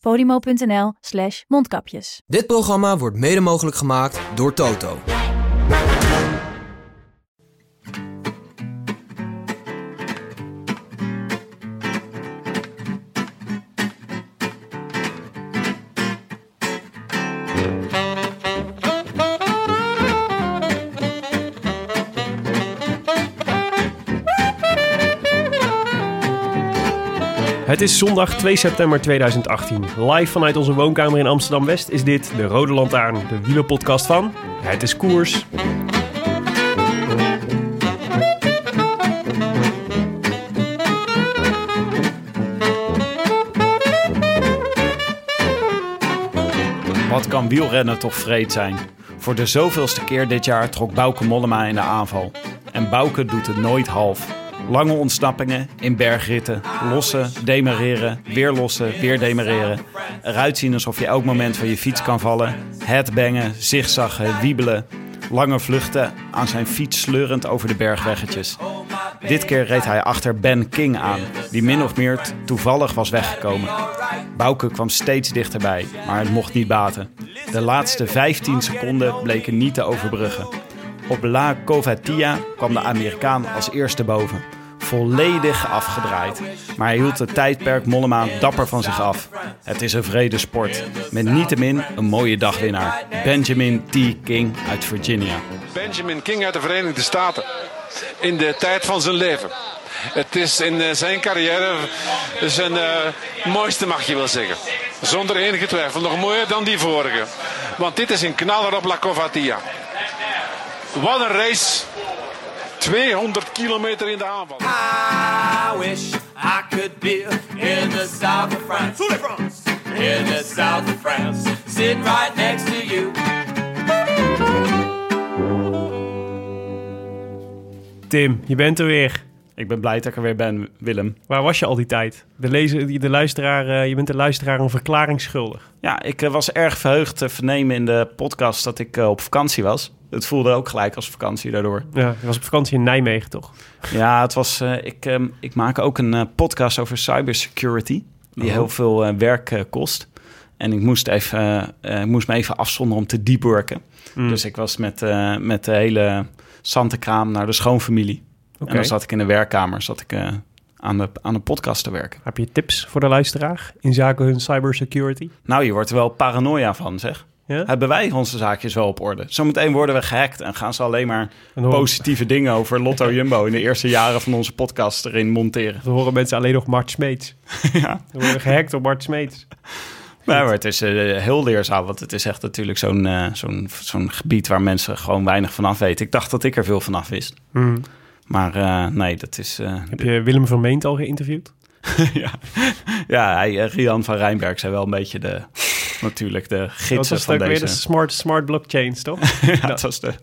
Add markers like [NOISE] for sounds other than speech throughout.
podimo.nl slash mondkapjes. Dit programma wordt mede mogelijk gemaakt door Toto. Het is zondag 2 september 2018. Live vanuit onze woonkamer in Amsterdam-West is dit de Rode Lantaarn, de wielerpodcast van Het is Koers. Wat kan wielrennen toch vreed zijn? Voor de zoveelste keer dit jaar trok Bouke Mollema in de aanval. En Bouke doet het nooit half. Lange ontsnappingen in bergritten, lossen, demereren, weer lossen, weer demereren. Eruit zien alsof je elk moment van je fiets kan vallen. Headbangen, zigzaggen, wiebelen. Lange vluchten aan zijn fiets sleurend over de bergweggetjes. Dit keer reed hij achter Ben King aan, die min of meer toevallig was weggekomen. Bouke kwam steeds dichterbij, maar het mocht niet baten. De laatste 15 seconden bleken niet te overbruggen. Op La Covatia kwam de Amerikaan als eerste boven. Volledig afgedraaid. Maar hij hield het tijdperk Mollema dapper van zich af. Het is een vrede sport. Met niettemin een mooie dagwinnaar. Benjamin T. King uit Virginia. Benjamin King uit de Verenigde Staten. In de tijd van zijn leven. Het is in eh, zijn carrière zijn eh, mooiste, mag je wel zeggen. Zonder enige twijfel. Nog mooier dan die vorige. Want dit is een knaller op La Covatia. Wat een race. 200 kilometer in de aanval. I wish I could be in the south of France. In the south of France. Sitting right next to you. Tim, je bent er weer. Ik ben blij dat ik er weer ben, Willem. Waar was je al die tijd? De, lezer, de luisteraar, eh, je bent de luisteraar een verklaring schuldig. Ja, ik eh, was erg verheugd te vernemen in de podcast dat ik eh, op vakantie was. Het voelde ook gelijk als vakantie daardoor. Ja, je was op vakantie in Nijmegen, toch? Ja, het was. eh, ik, ehm, ik maak ook een eh, podcast over cybersecurity. Die Oh. heel veel eh, werk kost. En ik moest, even, moest me even afzonderen om te deepworken. Mm. Dus ik was met, met de hele Santekraam naar de schoonfamilie. En dan zat ik in de werkkamer zat ik, aan, de, aan de podcast te werken. Heb je tips voor de luisteraar in zaken hun cybersecurity? Nou, je wordt er wel paranoia van, zeg. Ja? Hebben wij onze zaakjes wel op orde? Zometeen worden we gehackt en gaan ze alleen maar positieve dingen over Lotto [LAUGHS] Jumbo in de eerste jaren van onze podcast erin monteren. dan horen mensen alleen nog Mart Smeets. [LAUGHS] ja. We worden gehackt door Mart Smeets. Maar, maar het is eh, heel leerzaam, want het is echt natuurlijk zo'n eh, zo'n zo'n gebied waar mensen gewoon weinig vanaf weten. Ik dacht dat ik er veel vanaf wist. Mm. Maar eh, nee, dat is... Heb je Willem Vermeend al geïnterviewd? [LAUGHS] ja, ja hij, eh, Rian van Rijnberg zijn wel een beetje de... Natuurlijk de Dat gidsen was van ook weer deze... de smart, smart blockchains, toch? [LAUGHS] ja, dat was de...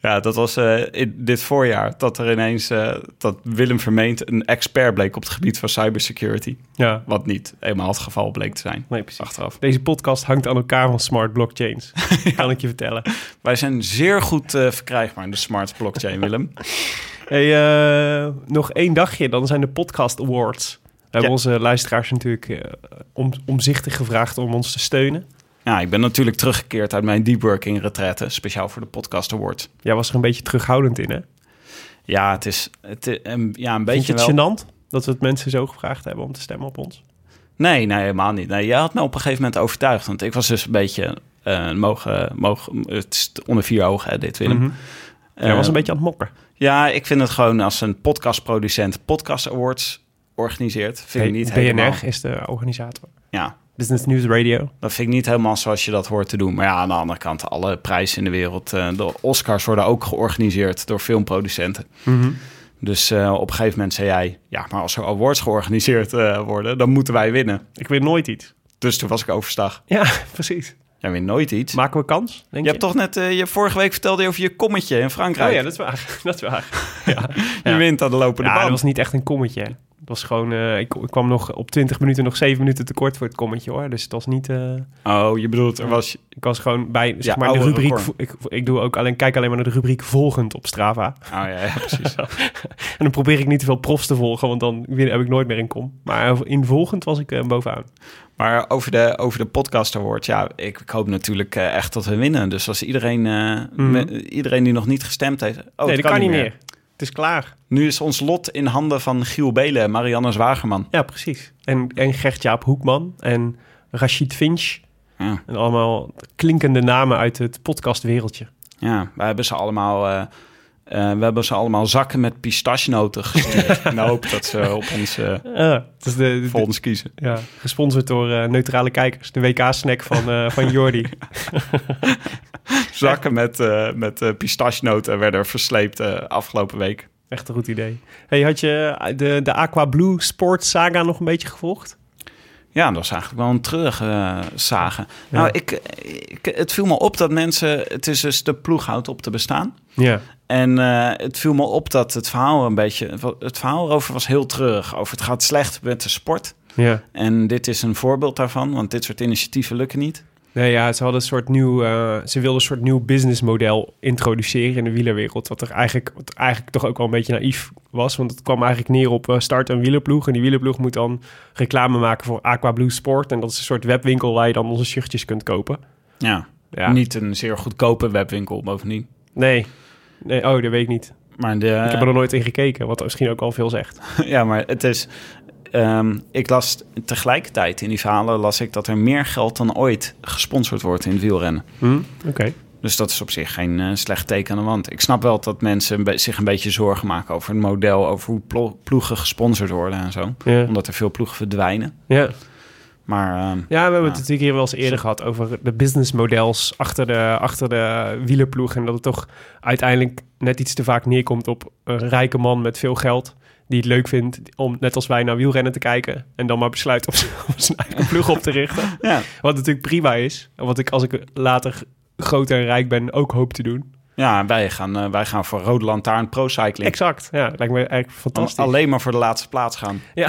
Ja, dat was eh, in dit voorjaar dat er ineens eh, dat Willem Vermeend een expert bleek op het gebied van cybersecurity. ja, Wat niet helemaal het geval bleek te zijn. nee, precies. Achteraf. Deze podcast hangt aan elkaar van smart blockchains. [LAUGHS] Kan ik je vertellen. Wij zijn zeer goed eh, verkrijgbaar in de smart blockchain, Willem. [LAUGHS] Hey, nog één dagje, dan zijn de Podcast Awards. We hebben onze luisteraars natuurlijk om, omzichtig gevraagd om ons te steunen. Ja, ik ben natuurlijk teruggekeerd uit mijn deep working retraite, speciaal voor de Podcast Award. Jij was er een beetje terughoudend in, hè? Ja, het is het, een- ja, een Vind beetje je het wel... gênant dat we het mensen zo gevraagd hebben om te stemmen op ons? Nee, nee, helemaal niet. Nee, jij had me op een gegeven moment overtuigd, want ik was dus een beetje eh, mogen, mogen, het is onder vier ogen, hè, dit Willem. Mhm. Jij was een beetje aan het mokken. Ja, ik vind het gewoon als een podcastproducent podcast awards organiseert, vind ik niet BNR helemaal. is de organisator. Ja, Business News Radio. dat vind ik niet helemaal zoals je dat hoort te doen. Maar ja, aan de andere kant, alle prijzen in de wereld, eh, de Oscars worden ook georganiseerd door filmproducenten. Dus eh, op een gegeven moment zei jij, ja, maar als er awards georganiseerd eh, worden, dan moeten wij winnen. Ik weet nooit iets. Dus toen was ik overstag. Ja, [LAUGHS] precies. Jij wint nooit iets. Maken we kans, denk je hebt toch net, je vorige week vertelde je over je kommetje in Frankrijk. Oh ja, dat is waar. [LAUGHS] Dat is waar. Ja, [LAUGHS] Je ja. wint aan de lopende Ja, band. dat was niet echt een kommetje. Het was gewoon, eh, ik, ik kwam nog op 20 minuten nog 7 minuten tekort voor het kommetje hoor. Dus het was niet, eh, Oh, je bedoelt, er was... ik was gewoon bij, zeg Ja, maar, de rubriek, ik, ik doe ook alleen, kijk alleen maar naar de rubriek volgend op Strava. Oh ja, ja precies. [LAUGHS] En dan probeer ik niet te veel profs te volgen, want dan heb ik nooit meer een kom. Maar in volgend was ik eh, bovenaan. Maar over de, over de podcast award, ja, ik, ik hoop natuurlijk echt dat we winnen. Dus als iedereen, me- iedereen die nog niet gestemd heeft... Oh, Mhm. nee, dat kan niet meer. Het is klaar. Nu is ons lot in handen van Giel Belen en Marianne Zwagerman. Ja, precies. En, en Gert-Jaap Hoekman en Rashid Finch. Ja, En allemaal klinkende namen uit het podcastwereldje. ja wij hebben ze allemaal... eh, eh, we hebben ze allemaal zakken met pistachenoten gestuurd. [LAUGHS] in de hoop dat ze op ons, het is de, de- voor ons kiezen. ja, gesponsord door eh, Neutrale Kijkers. De WK-snack van, eh, van [LAUGHS] Jordi. [LAUGHS] [LAUGHS] Zakken met, eh met eh, pistachenoten werden versleept eh, afgelopen week. Echt een goed idee. Hey, had je de, de Aqua Blue Sports saga nog een beetje gevolgd? Ja, dat was eigenlijk wel een terug zagen. Nou, ik, ik, het viel me op dat mensen... Het is dus de ploeg houdt op te bestaan. Ja. En eh, het viel me op dat het verhaal een beetje... Het verhaal erover was heel treurig. Over het gaat slecht met de sport. Ja. En dit is een voorbeeld daarvan. Want dit soort initiatieven lukken niet. Nee, ja, ze hadden een soort nieuw, eh, ze wilden een soort nieuw businessmodel introduceren in de wielerwereld. Wat er eigenlijk, wat eigenlijk toch ook wel een beetje naïef was. Want het kwam eigenlijk neer op eh, start een wielerploeg. En die wielerploeg moet dan reclame maken voor Aqua Blue Sport. En dat is een soort webwinkel waar je dan onze shirtjes kunt kopen. Ja. Ja. Niet een zeer goedkope webwinkel bovendien. Nee. nee. Oh, dat weet ik niet. Maar, de, Ik heb er nog nooit in gekeken, wat misschien ook al veel zegt. [LAUGHS] ja, maar het is... ehm, ik las tegelijkertijd in die verhalen las ik dat er meer geld dan ooit gesponsord wordt in het wielrennen. Hm? Oké. Dus dat is op zich geen eh, slecht teken aan de wand. Ik snap wel dat mensen be- zich een beetje zorgen maken over het model, over hoe plo- ploegen gesponsord worden en zo. Ja. Omdat er veel ploegen verdwijnen. Ja. Maar ehm, Ja, we hebben het natuurlijk hier wel eens eerder gehad over de businessmodels achter de, achter de wielerploeg. En dat het toch uiteindelijk net iets te vaak neerkomt op een rijke man met veel geld. Die het leuk vindt om, net als wij, naar wielrennen te kijken. En dan maar besluit om, [LAUGHS] om zijn eigen ploeg op te richten. ja. Wat natuurlijk prima is. En wat ik als ik later groot en rijk ben ook hoop te doen. Ja, wij gaan, eh, wij gaan voor Rode Lantaarn Pro Cycling. Exact. Ja, lijkt me eigenlijk fantastisch. Alleen maar voor de laatste plaats gaan. Ja.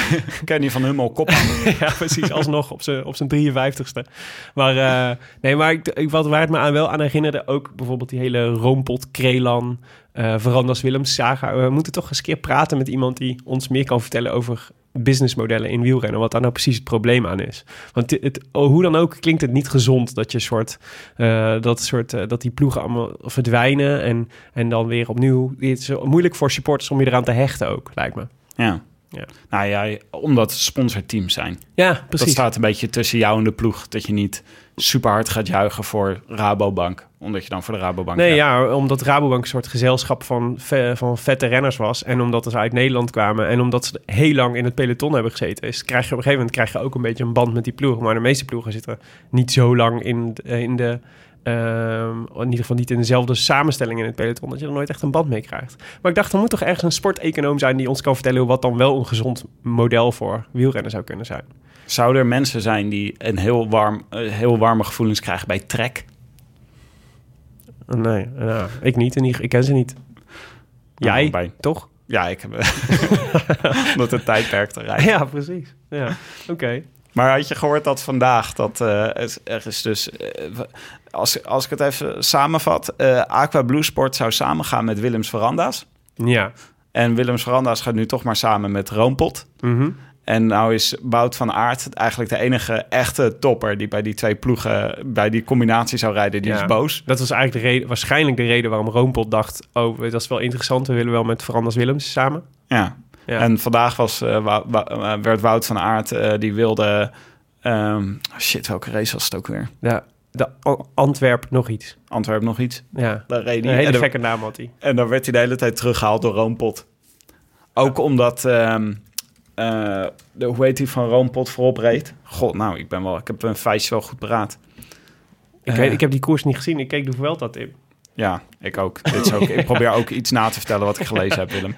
[LAUGHS] Kenny van Hummel, kop aan. [LAUGHS] ja, precies. Alsnog op zijn op zijn 53ste. Maar eh, nee, maar ik, ik, wat waar het me aan wel aan herinnerde, ook bijvoorbeeld die hele Roompot, Krelan, eh Verandas Willems saga. We moeten toch eens een keer praten met iemand die ons meer kan vertellen over businessmodellen in wielrennen. Wat daar nou precies het probleem aan is. Want het, oh, hoe dan ook klinkt het niet gezond dat je soort, eh, dat, soort eh, dat die ploegen allemaal verdwijnen en, en dan weer opnieuw. Het is moeilijk voor supporters om je eraan te hechten ook, lijkt me. Ja. Ja. Nou ja, omdat sponsorteams zijn. Ja, Dat staat een beetje tussen jou en de ploeg. Dat je niet super hard gaat juichen voor Rabobank. Omdat je dan voor de Rabobank Nee, hebt. ja, omdat Rabobank een soort gezelschap van, van vette renners was. En omdat ze uit Nederland kwamen. En omdat ze heel lang in het peloton hebben gezeten. Is, krijg je op een gegeven moment krijg je ook een beetje een band met die ploeg. Maar de meeste ploegen zitten niet zo lang in, de- in de... ehm, in ieder geval niet in dezelfde samenstelling in het peloton. Dat je er nooit echt een band mee krijgt. Maar ik dacht, er moet toch ergens een sporteconoom zijn... die ons kan vertellen wat dan wel een gezond model voor wielrennen zou kunnen zijn. Zouden er mensen zijn die een heel, warm, eh, heel warme gevoelens krijgen bij trek? Nee, nou, ik niet. En ik ken ze niet. Jij, Nou, bij- toch? Ja, ik heb... [LAUGHS] Omdat het tijdperk te rijden. Ja, precies. Ja, oké. Maar had je gehoord dat vandaag dat eh, er- is dus eh, als, als ik het even samenvat, eh Aqua Blue Sport zou samengaan met Willems Veranda's. Ja. En Willems Veranda's gaat nu toch maar samen met Roompot. Mhm. En nou is Bout van Aert eigenlijk de enige echte topper die bij die twee ploegen, bij die combinatie zou rijden. Die Ja. is boos. Dat was eigenlijk de reden, waarschijnlijk de reden waarom Roompot dacht... oh, dat is wel interessant, we willen wel met Veranders Willems samen. Ja. Ja. En vandaag was, eh, eh, werd Wout van Aert, eh, die wilde... ehm, shit, welke race was het ook weer? Ja, de Antwerp nog iets. Antwerpen nog iets. Ja, Daar reed een hij. hele gekke naam had hij. En dan werd hij de hele tijd teruggehaald door Roompot. Ook omdat, ehm, eh, de, hoe heet die van Roompot voorop reed? God, nou, ik ben wel, ik heb een feitje wel goed paraat. Ik, weet, ik heb die koers niet gezien, ik keek de Vuelta tip. Ja, ik ook. Dit is ook. Ik probeer ook iets na te vertellen wat ik gelezen heb, Willem.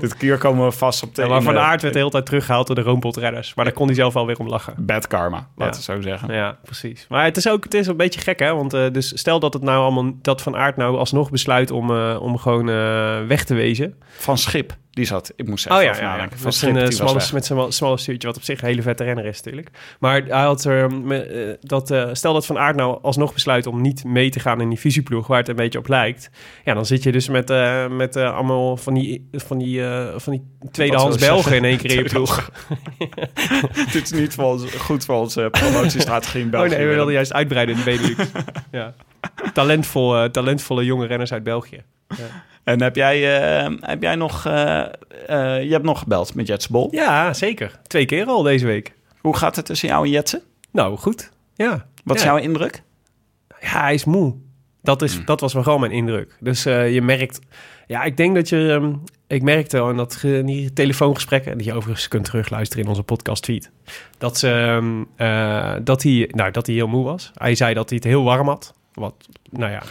Dit keer komen we vast op de... Ja, maar Van de- Aert werd de hele tijd teruggehaald door de roombolredders. Maar daar kon hij zelf alweer om lachen. Bad karma, laten Ja. we zo zeggen. Ja, precies. Maar het is ook het is een beetje gek, hè? Want eh, dus stel dat het nou allemaal dat Van Aert nou alsnog besluit om, eh, om gewoon eh, weg te wezen. Van Schip, die zat... Ik moest even Oh ja, ja, ja. Van Schip, zijn, eh, smalle, met zijn smalle stuurtje, wat op zich een hele vette renner is natuurlijk. Maar hij had er, me- eh, dat, eh, stel dat Van Aert nou alsnog besluit om niet mee te gaan in die visieploeg, waar het een beetje op lijkt. Ja, dan zit je dus met, eh, met eh, allemaal van die, van die, van die tweedehands Belgen in één keer in je [LAUGHS] ploeg. [LAUGHS] Dit is niet voor ons, goed voor onze [LAUGHS] promotiestrategie in Oh België. nee, we wilden juist uitbreiden in de Benelux. ja. Talentvol, talentvolle jonge renners uit België. En heb jij, eh, heb jij nog... eh, eh, je hebt nog gebeld met Jets Bol. Ja, zeker. Twee keer al deze week. Hoe gaat het tussen jou en Jetsen? Nou, goed. Ja. Wat is jouw indruk? Ja, hij is moe. Dat, is, dat was vooral mijn indruk. Dus je merkt... Ja, ik denk dat je... ehm, ik merkte al in, dat, in die telefoongesprekken... die je overigens kunt terugluisteren in onze podcast tweet... dat, ze, ehm, eh, dat, hij, nou, dat hij heel moe was. Hij zei dat hij het heel warm had. Wat, nou ja,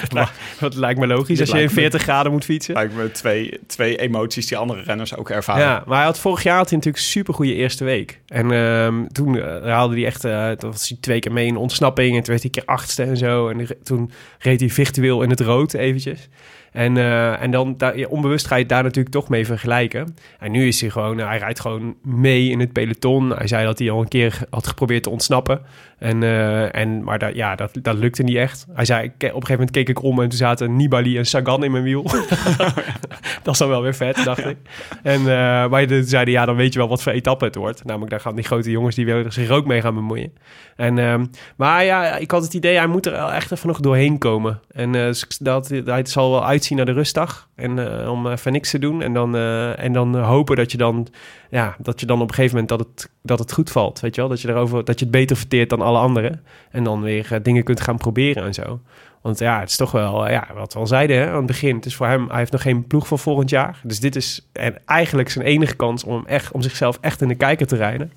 dat, lijkt, dat lijkt me logisch als je in lijkt me- 40 graden moet fietsen. Lijkt me twee, twee emoties die andere renners ook ervaren. Ja, maar hij had vorig jaar had hij natuurlijk een super goede eerste week. En ehm, toen eh, haalde hij echt, eh, toen was hij twee keer mee in ontsnapping en toen werd hij keer achtste en zo. En toen reed hij virtueel in het rood eventjes. En, eh, en dan daar, ja, onbewust ga je het daar natuurlijk toch mee vergelijken. En nu is hij gewoon, eh, hij rijdt gewoon mee in het peloton. Hij zei dat hij al een keer had geprobeerd te ontsnappen. En, eh, en, maar dat, ja, dat, dat lukte niet echt. Hij zei, op een gegeven moment keek ik om en toen zaten Nibali en Sagan in mijn wiel. [LAUGHS] [LAUGHS] dat is dan wel weer vet, dacht ik. En, eh, maar toen zeiden, ja, dan weet je wel wat voor etappe het wordt. Namelijk, daar gaan die grote jongens die willen zich ook mee gaan bemoeien. En, ehm, maar ja, ik had het idee, hij moet er echt even nog doorheen komen. En dat, hij zal wel naar de rustdag. En eh, om even niks te doen. En dan, eh, en dan eh, hopen dat je dan, ja, dat je dan op een gegeven moment dat het, dat het goed valt. Weet je wel? Dat je, erover, dat je het beter verteert dan alle anderen. En dan weer eh, dingen kunt gaan proberen en zo. Want ja, het is toch wel, eh, ja, wat we al zeiden hè, aan het begin. Het is voor hem, hij heeft nog geen ploeg voor volgend jaar. Dus dit is en eigenlijk zijn enige kans om, hem echt, om zichzelf echt in de kijker te rijden.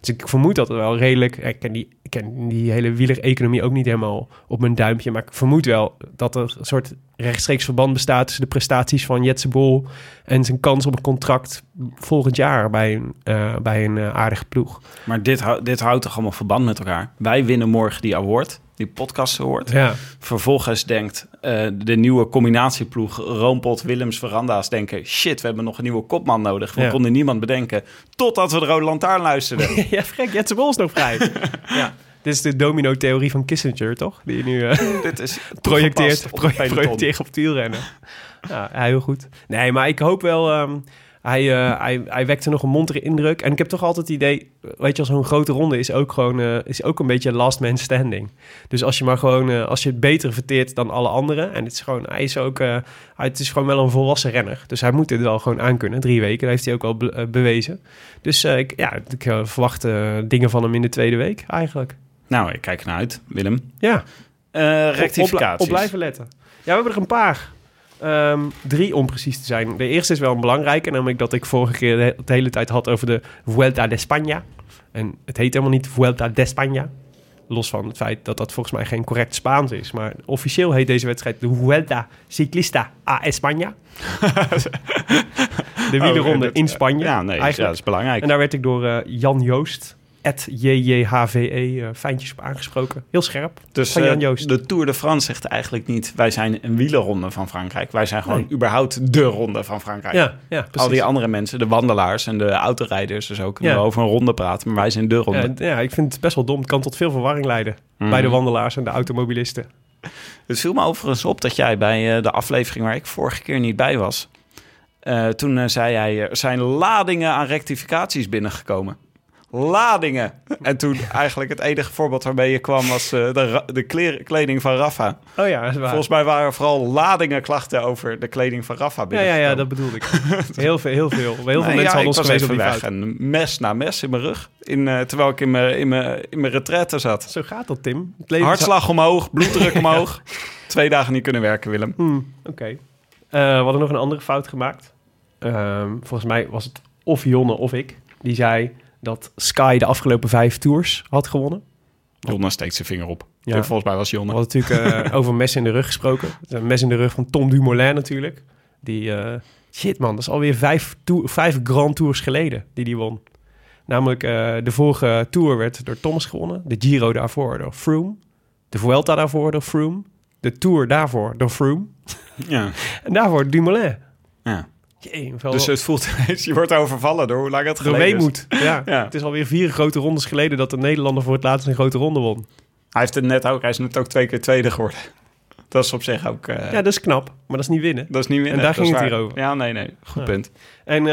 Dus ik vermoed dat het wel redelijk... Ik ken die, ik ken die hele wielereconomie ook niet helemaal op mijn duimpje. Maar ik vermoed wel dat er een soort rechtstreeks verband bestaat... tussen de prestaties van Jetse Bol... en zijn kans op een contract volgend jaar bij een, eh, bij een eh, aardige ploeg. Maar dit, dit houdt toch allemaal verband met elkaar? Wij winnen morgen die award, die podcast award. Ja, Vervolgens denkt eh, de nieuwe combinatieploeg Roompot, Willems, Veranda's denken... shit, we hebben nog een nieuwe kopman nodig. We Ja. konden niemand bedenken totdat we de Rode Lantaarn luisterden. [LAUGHS] ja gek, Jetse Bol is nog vrij. [LAUGHS] ja. Dit is de domino-theorie van Kissinger, toch? Die je nu... eh, [LAUGHS] Dit is [LAUGHS] projecteert, op pro- het peloton. projecteert op wielrennen. Ja, heel goed. Nee, maar ik hoop wel... ehm, hij, eh, hij, hij wekte nog een montere indruk. En ik heb toch altijd het idee... Weet je, zo'n grote ronde is ook gewoon... eh, is ook een beetje last man standing. Dus als je maar gewoon... als je het beter verteert dan alle anderen... En het is gewoon... Hij is ook... hij, het is gewoon wel een volwassen renner. Dus hij moet dit wel gewoon aankunnen. Drie weken. Dat heeft hij ook be- eh, bewezen. Dus ik, ja, ik verwacht dingen van hem in de tweede week eigenlijk. Nou, ik kijk ernaar uit, Willem. Ja. Op- rectificaties. Op, blijven letten. Ja, we hebben er een paar. Ehm, drie om precies te zijn. De eerste is wel een belangrijke, namelijk dat ik vorige keer de, de hele tijd had over de Vuelta de España. En het heet helemaal niet Vuelta de España. Los van het feit dat dat volgens mij geen correct Spaans is. Maar officieel heet deze wedstrijd de Vuelta Ciclista a España. [LAUGHS] de wielerronde dat- in Spanje. Ja, nee, ja, dat is belangrijk. En daar werd ik door eh, Jan Joost, JJHVE, eh, fijntjes op aangesproken. Heel scherp. Dus van eh, Jan Joost. de Tour de France zegt eigenlijk niet... wij zijn een wielerronde van Frankrijk. Wij zijn gewoon überhaupt de ronde van Frankrijk. Ja, ja, precies. Al die andere mensen, de wandelaars en de autorijders... dus ook kunnen Ja. we over een ronde praten, maar wij zijn de ronde. Ja, ja, ik vind het best wel dom. Het kan tot veel verwarring leiden Mhm. bij de wandelaars en de automobilisten. Het viel me overigens op dat jij bij eh, de aflevering waar ik vorige keer niet bij was... toen zei jij, er zijn ladingen aan rectificaties binnengekomen. Ladingen! En toen eigenlijk het enige voorbeeld waarmee je kwam was eh, de, de kleren- kleding van Rafa. Oh ja, dat is waar. Volgens mij waren vooral ladingen klachten over de kleding van Rafa ja, ja, ja, binnengekomen. dat bedoelde ik. [LAUGHS] Heel veel, heel veel. Heel veel Nee, mensen ja, hadden ons gewezen op die weg. En mes na mes in mijn rug. In, eh, terwijl ik in mijn, in mijn, in mijn retraite zat. Zo gaat dat, Tim. Hartslag omhoog, bloeddruk [LAUGHS] omhoog. Twee dagen niet kunnen werken, Willem. Hmm, Oké. Eh, we hadden nog een andere fout gemaakt. Ehm, volgens mij was het of Jonne of ik. Die zei dat Sky de afgelopen vijf tours had gewonnen. Jonne steekt zijn vinger op. Ja. Volgens mij was We Jonne. hadden natuurlijk eh, [LAUGHS] over mes in de rug gesproken. Een mes in de rug van Tom Dumoulin natuurlijk. Die, eh, shit man, dat is alweer vijf, vijf Grand Tours geleden die die won. Namelijk eh, de vorige Tour werd door Thomas gewonnen. De Giro daarvoor door Froome. De Vuelta daarvoor door Froome. De Tour daarvoor door Froome. Ja. [LAUGHS] En daarvoor Dumoulin. ja. Jee, wel Dus het voelt je wordt overvallen door hoe lang het geleden is. weemoed. Ja. Ja. Het is alweer vier grote rondes geleden dat de Nederlander voor het laatst een grote ronde won. Hij heeft het net ook, hij is net ook twee keer tweede geworden. Dat is op zich ook, eh, Ja, dat is knap, maar dat is niet winnen. dat is niet winnen. En daar dat ging het waar. hier over. Ja, nee, nee. Goed Ja. punt. En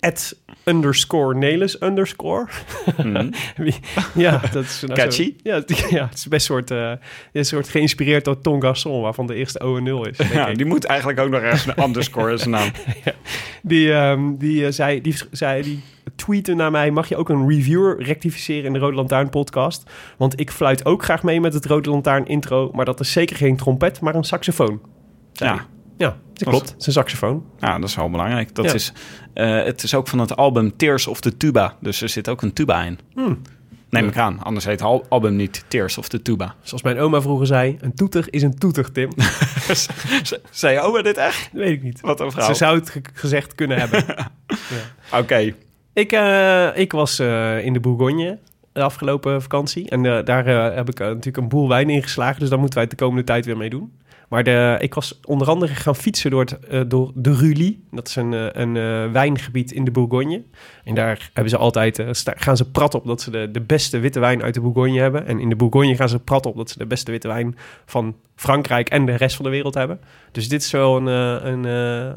at underscore Nelis underscore. Mhm. [LAUGHS] Ja, dat is nou Catchy. Zo, ja, het, ja, het is best soort, eh, een soort geïnspireerd door Ton Garçon, waarvan de eerste O en 0 is. denk Ja, ik. die moet eigenlijk ook nog ergens een [LAUGHS] underscore in zijn naam. Die, ehm, die, eh, zei, die, zei, die tweette naar mij, mag je ook een reviewer rectificeren in de Rode Lantaarn podcast? Want ik fluit ook graag mee met het Rode Lantaarn intro, maar dat is zeker geen trompet, maar een saxofoon. Ja. Ja, dat klopt. Het is een saxofoon. Ja, dat is wel belangrijk. Dat Ja. is, eh, het is ook van het album Tears of the Tuba. Dus er zit ook een tuba in. Hmm. Neem ik aan. Anders heet het al- album niet Tears of the Tuba. Zoals mijn oma vroeger zei, een toeter is een toeter, Tim. [LAUGHS] Zei je oma dit echt? Dat weet ik niet. Wat een vrouw. Ze zou het ge- gezegd kunnen hebben. [LAUGHS] Oké. Ik, eh, ik was eh, in de Bourgogne de afgelopen vakantie. En eh, daar heb ik natuurlijk een boel wijn ingeslagen. Dus daar moeten wij het de komende tijd weer mee doen. Maar de, ik was onder andere gaan fietsen door, het, door de Rulie. Dat is een, een wijngebied in de Bourgogne. En daar hebben ze altijd, gaan ze prat op dat ze de, de beste witte wijn uit de Bourgogne hebben. En in de Bourgogne gaan ze prat op dat ze de beste witte wijn van Frankrijk en de rest van de wereld hebben. Dus dit is wel een, een,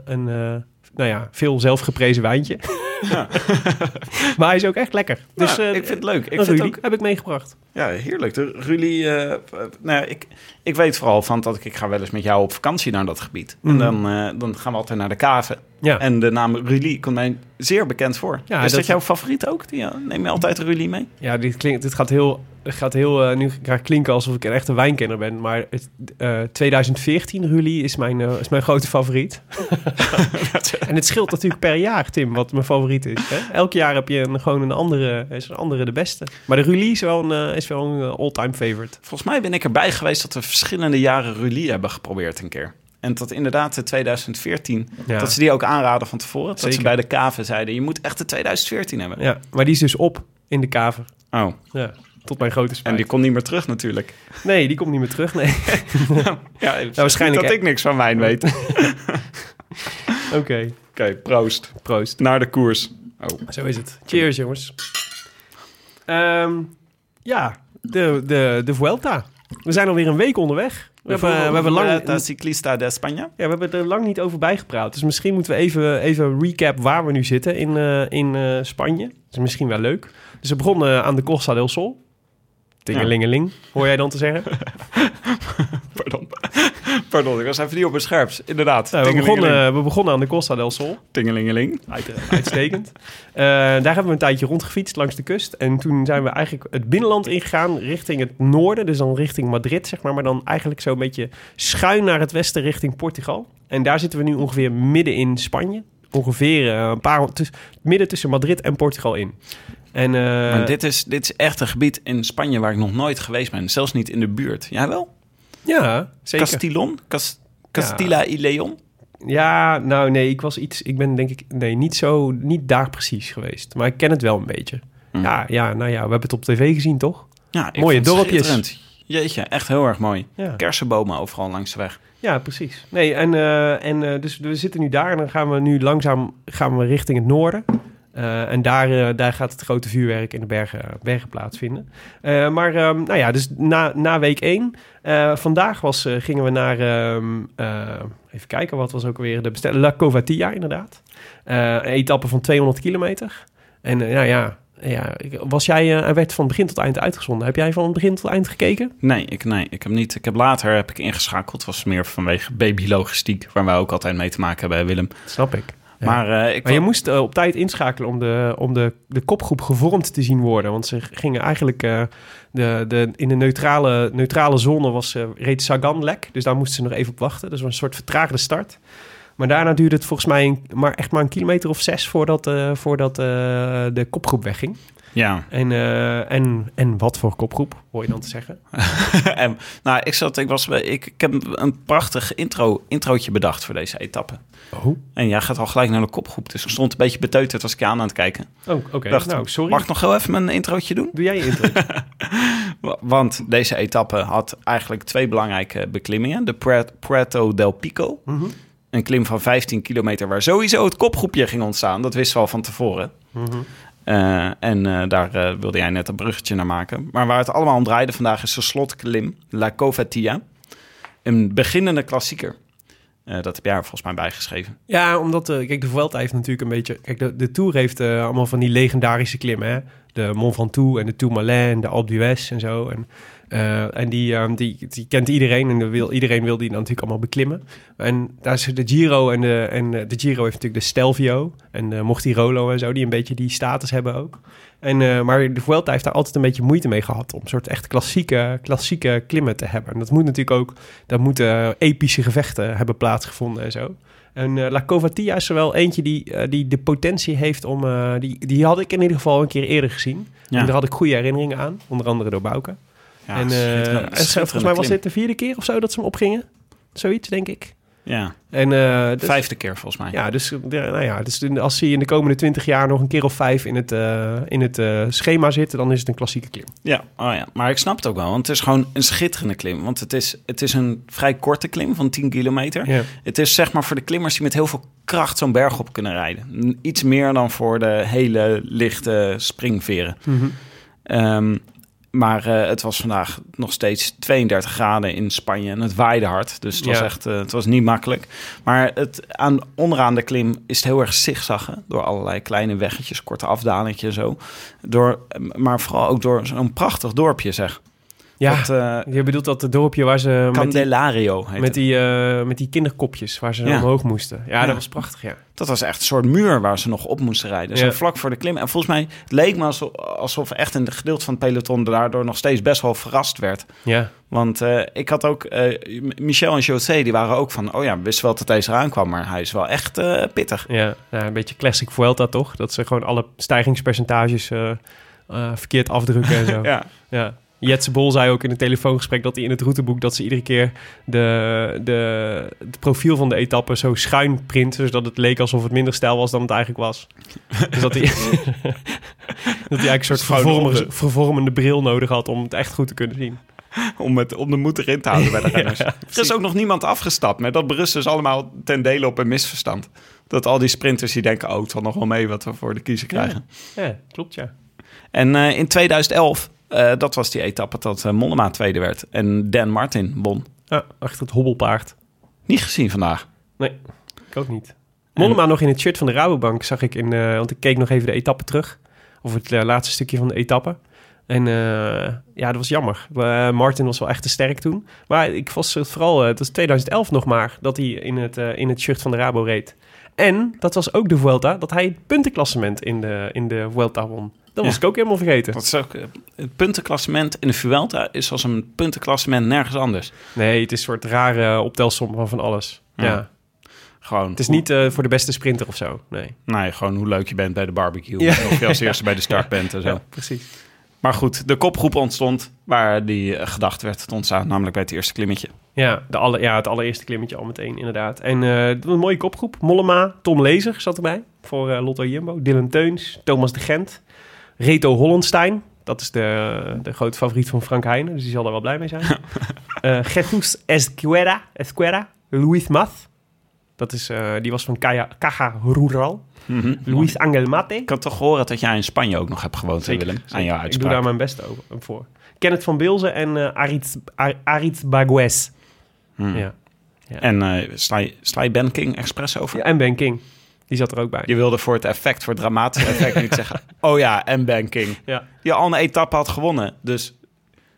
een eh, nou ja, veel zelfgeprezen wijntje. [LAUGHS] maar hij is ook echt lekker. Dus Ja, eh, ik vind het leuk. Ik vind ook, heb ik meegebracht. ja, heerlijk. De Rulie, eh, nou, ja, ik, ik weet vooral van dat ik, ik ga wel eens met jou op vakantie naar dat gebied. Mhm. En dan, eh, dan gaan we altijd naar de kaven. Ja. En de naam Rulie komt mij zeer bekend voor. Ja, is dat, dat- jouw favoriet ook? Ja, neem je altijd Rulie mee? Ja, dit, klinkt, dit gaat heel, gaat heel eh, nu ga ik klinken alsof ik een echte wijnkenner ben. Maar het, eh, 2014 Rulie is mijn, eh, is mijn grote favoriet. [LAUGHS] en het scheelt natuurlijk per jaar, Tim, wat mijn favoriet is. Hè? Elk jaar heb je een, gewoon een andere, is een andere de beste. Maar de Rulie is wel een, eh, is wel een eh, all-time favorite. Volgens mij ben ik erbij geweest dat we verschillende jaren Rulie hebben geprobeerd een keer. En dat inderdaad in 2014, Ja. dat ze die ook aanraden van tevoren. Dat ze bij de kaven zeiden, je moet echt de 2014 hebben. Ja, maar die is dus op in de kaver. Oh, Ja, tot mijn grote en spijt. die komt niet meer terug natuurlijk. Nee, die komt niet meer terug, nee. [LAUGHS] Ja, waarschijnlijk- dat ik niks van wijn weet. [LAUGHS] Oké, Oké, proost. proost. Naar de koers. Oh. Zo is het. Cheers, jongens. Ehm, ja, de, de, de Vuelta. We zijn alweer een week onderweg. We hebben, we hebben lang, Vuelta Ciclista de España. ja, we hebben er lang niet over bijgepraat. Dus misschien moeten we even, even recap waar we nu zitten in, eh, in eh, Spanje. Dat is misschien wel leuk. Dus we begonnen aan de Costa del Sol. Tingelingeling, hoor jij dan te zeggen? [LAUGHS] Pardon. Pardon, ik was even niet op mijn scherps. Inderdaad. Nou, we, begonnen, we begonnen aan de Costa del Sol. Tingelingeling. Uit- Uitstekend. Eh, daar hebben we een tijdje rondgefietst langs de kust. En toen zijn we eigenlijk het binnenland ingegaan richting het noorden. Dus dan richting Madrid, zeg maar. Maar dan eigenlijk zo'n beetje schuin naar het westen richting Portugal. En daar zitten we nu ongeveer midden in Spanje. Ongeveer eh, een paar... tuss- midden tussen Madrid en Portugal in. En, eh, Maar dit is, dit is echt een gebied in Spanje waar ik nog nooit geweest ben. Zelfs niet in de buurt. Jij wel? Ja, zeker. Castillon? Cas- Castilla y Leon? Ja, nou nee, ik was iets... Ik ben denk ik... Nee, niet zo... Niet daar precies geweest. Maar ik ken het wel een beetje. Hm. Ja, ja, nou ja, we hebben het op tv gezien, toch? Ja, ik Mooie dorpjes. Jeetje, echt heel erg mooi. Ja. Kersenbomen overal langs de weg. Ja, precies. Nee, en, eh, en eh, dus we zitten nu daar en dan gaan we nu langzaam gaan we richting het noorden. Eh, en daar, eh, daar gaat het grote vuurwerk in de bergen, bergen plaatsvinden. Eh, maar ehm, nou ja, dus na, na week 1. vandaag was, gingen we naar, ehm, eh, even kijken, wat was ook alweer de bestelling? La Covatia inderdaad. Een etappe van 200 kilometer. En nou ja, ja, was jij, eh, werd van begin tot eind uitgezonden. Heb jij van begin tot eind gekeken? Nee, ik, nee, ik heb niet. Ik heb later heb ik ingeschakeld. Het was meer vanwege babylogistiek, waar wij ook altijd mee te maken hebben, Willem. Snap ik. Maar, eh, ik Maar je moest eh, op tijd inschakelen om, de, om de, de kopgroep gevormd te zien worden. Want ze gingen eigenlijk... eh, de, de, in de neutrale, neutrale zone was, reed Sagan lek. Dus daar moesten ze nog even op wachten. Dus een soort vertraagde start. Maar daarna duurde het volgens mij een- maar echt maar een kilometer of zes... voordat, voordat de kopgroep wegging. Ja. En, eh, en, en wat voor kopgroep, hoor je dan te zeggen? [LAUGHS] en, nou, ik, zat, ik, was, ik, ik heb een prachtig intro, introotje bedacht voor deze etappe. Oh, En jij gaat al gelijk naar de kopgroep. Dus ik stond een beetje beteuterd als ik je aan aan het kijken. oh oké. Dacht, Nou, sorry. Mag ik nog heel even mijn introotje doen? Doe jij je intro? [LAUGHS] Wa- Want deze etappe had eigenlijk twee belangrijke beklimmingen. De Prato del Pico. Mhm. Een klim van 15 kilometer waar sowieso het kopgroepje ging ontstaan. Dat wisten we al van tevoren. Mhm. Eh, en eh, daar eh, wilde jij net een bruggetje naar maken. Maar waar het allemaal om draaide vandaag is de slotklim, La Covatia. Een beginnende klassieker. Dat heb jij er volgens mij bijgeschreven. Ja, omdat, kijk, de Vuelta heeft natuurlijk een beetje... Kijk, de, Tour heeft allemaal van die legendarische klimmen, hè. De Mont Ventoux en de Tourmalet en de Alpe d'Huez en zo. En, eh, en die, ehm, die, die kent iedereen en wil, iedereen wil die dan natuurlijk allemaal beklimmen. En daar is de Giro en de, en eh, de Giro heeft natuurlijk de Stelvio en de Mortirolo en zo, die een beetje die status hebben ook. En, eh, maar de Vuelta heeft daar altijd een beetje moeite mee gehad om een soort echt klassieke, klassieke klimmen te hebben. En dat moet natuurlijk ook, daar moeten epische gevechten hebben plaatsgevonden en zo. En eh, La Covatia is er wel eentje die, eh, die de potentie heeft om... eh, die, die had ik in ieder geval een keer eerder gezien. Ja. En daar had ik goede herinneringen aan. Onder andere door Bouke. En eh, volgens mij was dit de vierde keer of zo dat ze hem opgingen. Zoiets, denk ik. Ja, En, eh, dus- vijfde keer volgens mij. Ja, dus, eh, nou ja, dus als hij in de komende twintig jaar nog een keer of vijf in het, in het schema zit... dan is het een klassieke klim. Ja, oh ja, maar ik snap het ook wel. Want het is gewoon een schitterende klim. Want het is, het is een vrij korte klim van 10 kilometer. Ja. Het is zeg maar voor de klimmers die met heel veel kracht zo'n berg op kunnen rijden. Iets meer dan voor de hele lichte springveren. Ehm, maar eh, het was vandaag nog steeds 32 graden in Spanje en het waaide hard. Dus het was Ja. echt eh, het was niet makkelijk. Maar het, aan, onderaan de klim is het heel erg zigzaggen. Door allerlei kleine weggetjes, korte afdalingjes en zo. Door, maar vooral ook door zo'n prachtig dorpje zeg. Ja, Dat, eh, je bedoelt dat het dorpje waar ze... met die, Candelario met die, eh, met die kinderkopjes waar ze Ja. omhoog moesten. Ja, Ja. dat was prachtig, ja. Dat was echt een soort muur waar ze nog op moesten rijden. Zo Ja. vlak voor de klim. En volgens mij het leek me alsof, alsof echt een gedeelte van het peloton daardoor nog steeds best wel verrast werd. Ja, Want eh, ik had ook, Michel en José, die waren ook van, oh ja, we wisten wel dat deze eraan kwam, maar hij is wel echt pittig. Ja, nou, een beetje classic Vuelta toch? Dat ze gewoon alle stijgingspercentages verkeerd afdrukken en zo. [LAUGHS] Ja. ja. Jetse Bol zei ook in een telefoongesprek dat hij in het routeboek... dat ze iedere keer de, de, het profiel van de etappe zo schuin printen... zodat het leek alsof het minder stijl was dan het eigenlijk was. dus dat hij, [LAUGHS] [LAUGHS] dat hij eigenlijk een soort vervormende, vervormende bril nodig had... om het echt goed te kunnen zien. Om, het, om de moed erin te houden bij de [LAUGHS] renners. Ja, er is ook nog niemand afgestapt, maar dat berust dus allemaal ten dele op een misverstand. Dat al die sprinters die denken, oh, het zal nog wel mee wat we voor de kiezer krijgen. Ja, klopt ja. En eh, in 2011, eh, dat was die etappe dat Mollema tweede werd. En Dan Martin won. ja. Achter het hobbelpaard. Niet gezien vandaag. Nee, ik ook niet. Mollema nog in het shirt van de Rabobank zag ik in, eh, want ik keek nog even de etappe terug. Of het laatste stukje van de etappe. En ja, dat was jammer. Martin was wel echt te sterk toen. Maar ik was het vooral, het was 2011 nog maar, dat hij in het, in het shirt van de Rabo reed. En dat was ook de Vuelta, dat hij het puntenklassement in de, in de Vuelta won. Dat was Ja. ik ook helemaal vergeten. Dat is ook, eh, het puntenklassement in de Vuelta is als een puntenklassement nergens anders. Nee, het is een soort rare optelsom van van alles. Ja. Ja. Gewoon, Het is niet eh, voor de beste sprinter of zo, nee. Nee, gewoon hoe leuk je bent bij de barbecue. Ja. Of je als eerste bij de start [LAUGHS] bent en zo. Precies. Maar goed, de kopgroep ontstond waar die eh, gedacht werd te ontstaan. Namelijk bij het eerste klimmetje. Ja, de alle, ja, het allereerste klimmetje al meteen, inderdaad. En eh, een mooie kopgroep. Mollema, Tom Lezer zat erbij voor eh, Lotto Jumbo. Dylan Teuns, Thomas de Gent. Reto Hollenstein, dat is de, de grote favoriet van Frank Heijnen. Dus die zal er wel blij mee zijn. [LAUGHS] Eh Jesus Esquera, Esquera. Luis Math. Dat is, die was van Caja, Caja Rural. Luis Angel Mate. Ik had toch gehoord dat jij in Spanje ook nog hebt gewoond, Willem? Aan jouw Ik doe uitspraak. daar mijn best over, voor. Kenneth van Bilzen en eh Aritz, Ar- Aritz Bagues. Hmm. Ja. En eh sla, je- sla je Ben King expres over? ja. En Ben King. Die zat er ook bij. Je wilde voor het effect, voor het dramatische effect [LAUGHS] niet zeggen... Oh ja, en Ben King. Ja. Je al een etappe had gewonnen. Dus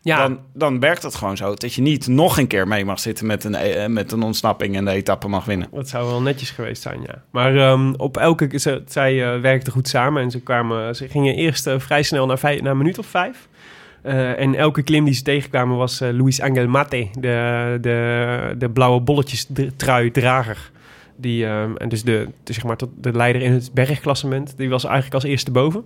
Ja, dan, dan werkt het gewoon zo. Dat je niet nog een keer mee mag zitten met een, eh, met een ontsnapping... en de etappe mag winnen. dat zou wel netjes geweest zijn, ja. Maar ehm, op elke... Ze, zij eh, werkten goed samen en ze, kwamen, ze gingen eerst eh, vrij snel naar, vijf, naar een minuut of vijf. Eh, en elke klim die ze tegenkwamen was eh, Luis Angel Mate, de, de, de blauwe bolletjes trui drager. Die, ehm, en dus de, de, zeg maar, tot de leider in het bergklassement, die was eigenlijk als eerste boven.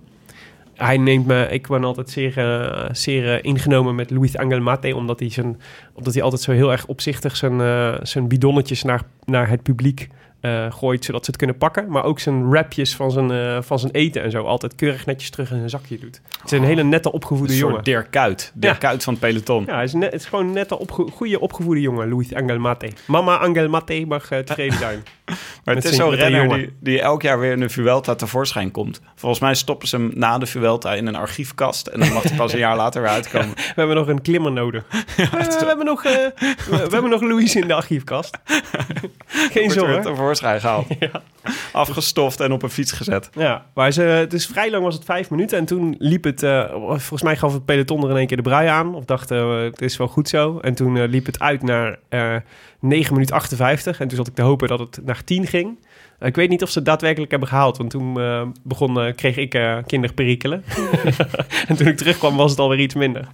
Hij neemt me, ik ben altijd zeer, eh, zeer eh, ingenomen met Luis Angel Mate, omdat hij, zijn, omdat hij altijd zo heel erg opzichtig zijn, eh, zijn bidonnetjes naar, naar het publiek eh, gooit, zodat ze het kunnen pakken. Maar ook zijn rapjes van zijn, eh, van zijn eten en zo altijd keurig netjes terug in zijn zakje doet. Het is een hele nette opgevoede Een jongen. Dirk Kuyt. Dirk Ja. Kuyt van het peloton. Ja, hij is, net, het is gewoon een nette, opge goede opgevoede jongen, Luis Angel Mate. Mama Angel Mate mag eh, tevreden zijn. [LAUGHS] Maar het is zo'n renner die, die elk jaar weer in de Vuelta tevoorschijn komt. Volgens mij stoppen ze hem na de Vuelta in een archiefkast. En dan mag hij pas een jaar later weer [LAUGHS] uitkomen. We hebben nog een klimmer nodig. [LAUGHS] We, hebben nog, we, we hebben nog Louis in de archiefkast. Geen zorgen. Tevoorschijn gehaald. [LAUGHS] Afgestoft en op een fiets gezet. Ja, maar ze, het is vrij lang was het vijf minuten. En toen liep het, eh, volgens mij gaf het peloton er in één keer de brui aan. Of dacht, eh, het is wel goed zo. En toen eh, liep het uit naar eh 9 minuten 58. En toen zat ik te hopen dat het naar 10 ging. Ik weet niet of ze het daadwerkelijk hebben gehaald. Want toen begon, kreeg ik eh kinderperikelen. [LAUGHS] [LAUGHS] en toen ik terugkwam was het alweer iets minder.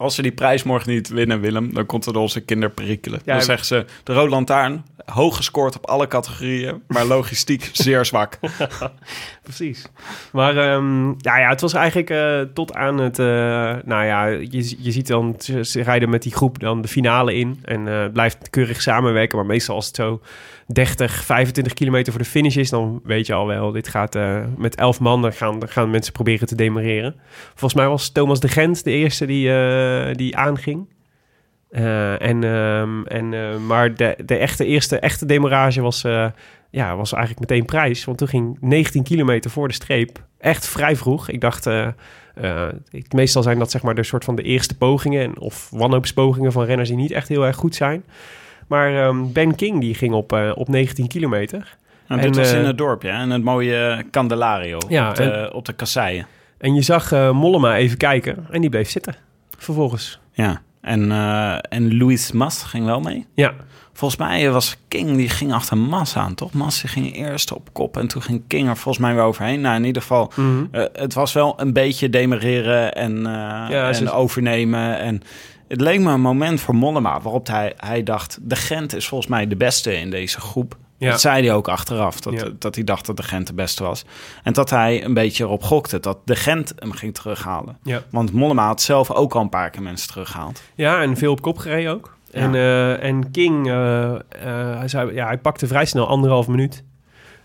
Als ze die prijs morgen niet winnen, Willem, dan komt er door onze kinderperikelen. Ja, dan zeggen ze, de Rode Lantaarn, hoog gescoord op alle categorieën, maar logistiek [LAUGHS] zeer zwak. [LAUGHS] Precies. Maar ehm, ja, ja, het was eigenlijk eh, tot aan het... eh, nou ja, je, je ziet dan, ze, rijden met die groep dan de finale in. En eh, het blijft keurig samenwerken. Maar meestal als het zo 30, 25 kilometer voor de finish is... dan weet je al wel, dit gaat eh, met 11 man. Gaan, gaan mensen proberen te demareren. Volgens mij was Thomas de Gent de eerste die, eh, die aanging. Eh, en, ehm, en, maar de, de echte, eerste echte demarage was, ja, was eigenlijk meteen prijs. Want toen ging 19 kilometer voor de streep. Echt vrij vroeg. Ik dacht, meestal zijn dat zeg maar de soort van de eerste pogingen. en- Of wanhoopspogingen van renners die niet echt heel erg goed zijn. Maar ehm, Ben King die ging op, eh, op 19 kilometer. En En, dit was eh, in het dorpje, hè, in het mooie Candelario, Ja, op, de, en- op de kasseien. En je zag eh, Mollema even kijken. En die bleef zitten. Vervolgens. Ja, en, eh, en Louis Mas ging wel mee. Ja, Volgens mij was King, die ging achter Mas aan, toch? Mas die ging eerst op kop en toen ging King er volgens mij weer overheen. Nou, in ieder geval, Mhm. eh, het was wel een beetje demereren en, eh, en overnemen. En het leek me een moment voor Mollema waarop hij, hij dacht... de Gent is volgens mij de beste in deze groep. Ja. Dat zei hij ook achteraf, dat, Ja. dat hij dacht dat de Gent de beste was. En dat hij een beetje erop gokte dat de Gent hem ging terughalen. ja. Want Mollema had zelf ook al een paar keer mensen teruggehaald. Ja, en veel op kop gereden ook. En, eh, en King, eh, eh, hij, zei, ja, hij pakte vrij snel anderhalf minuut.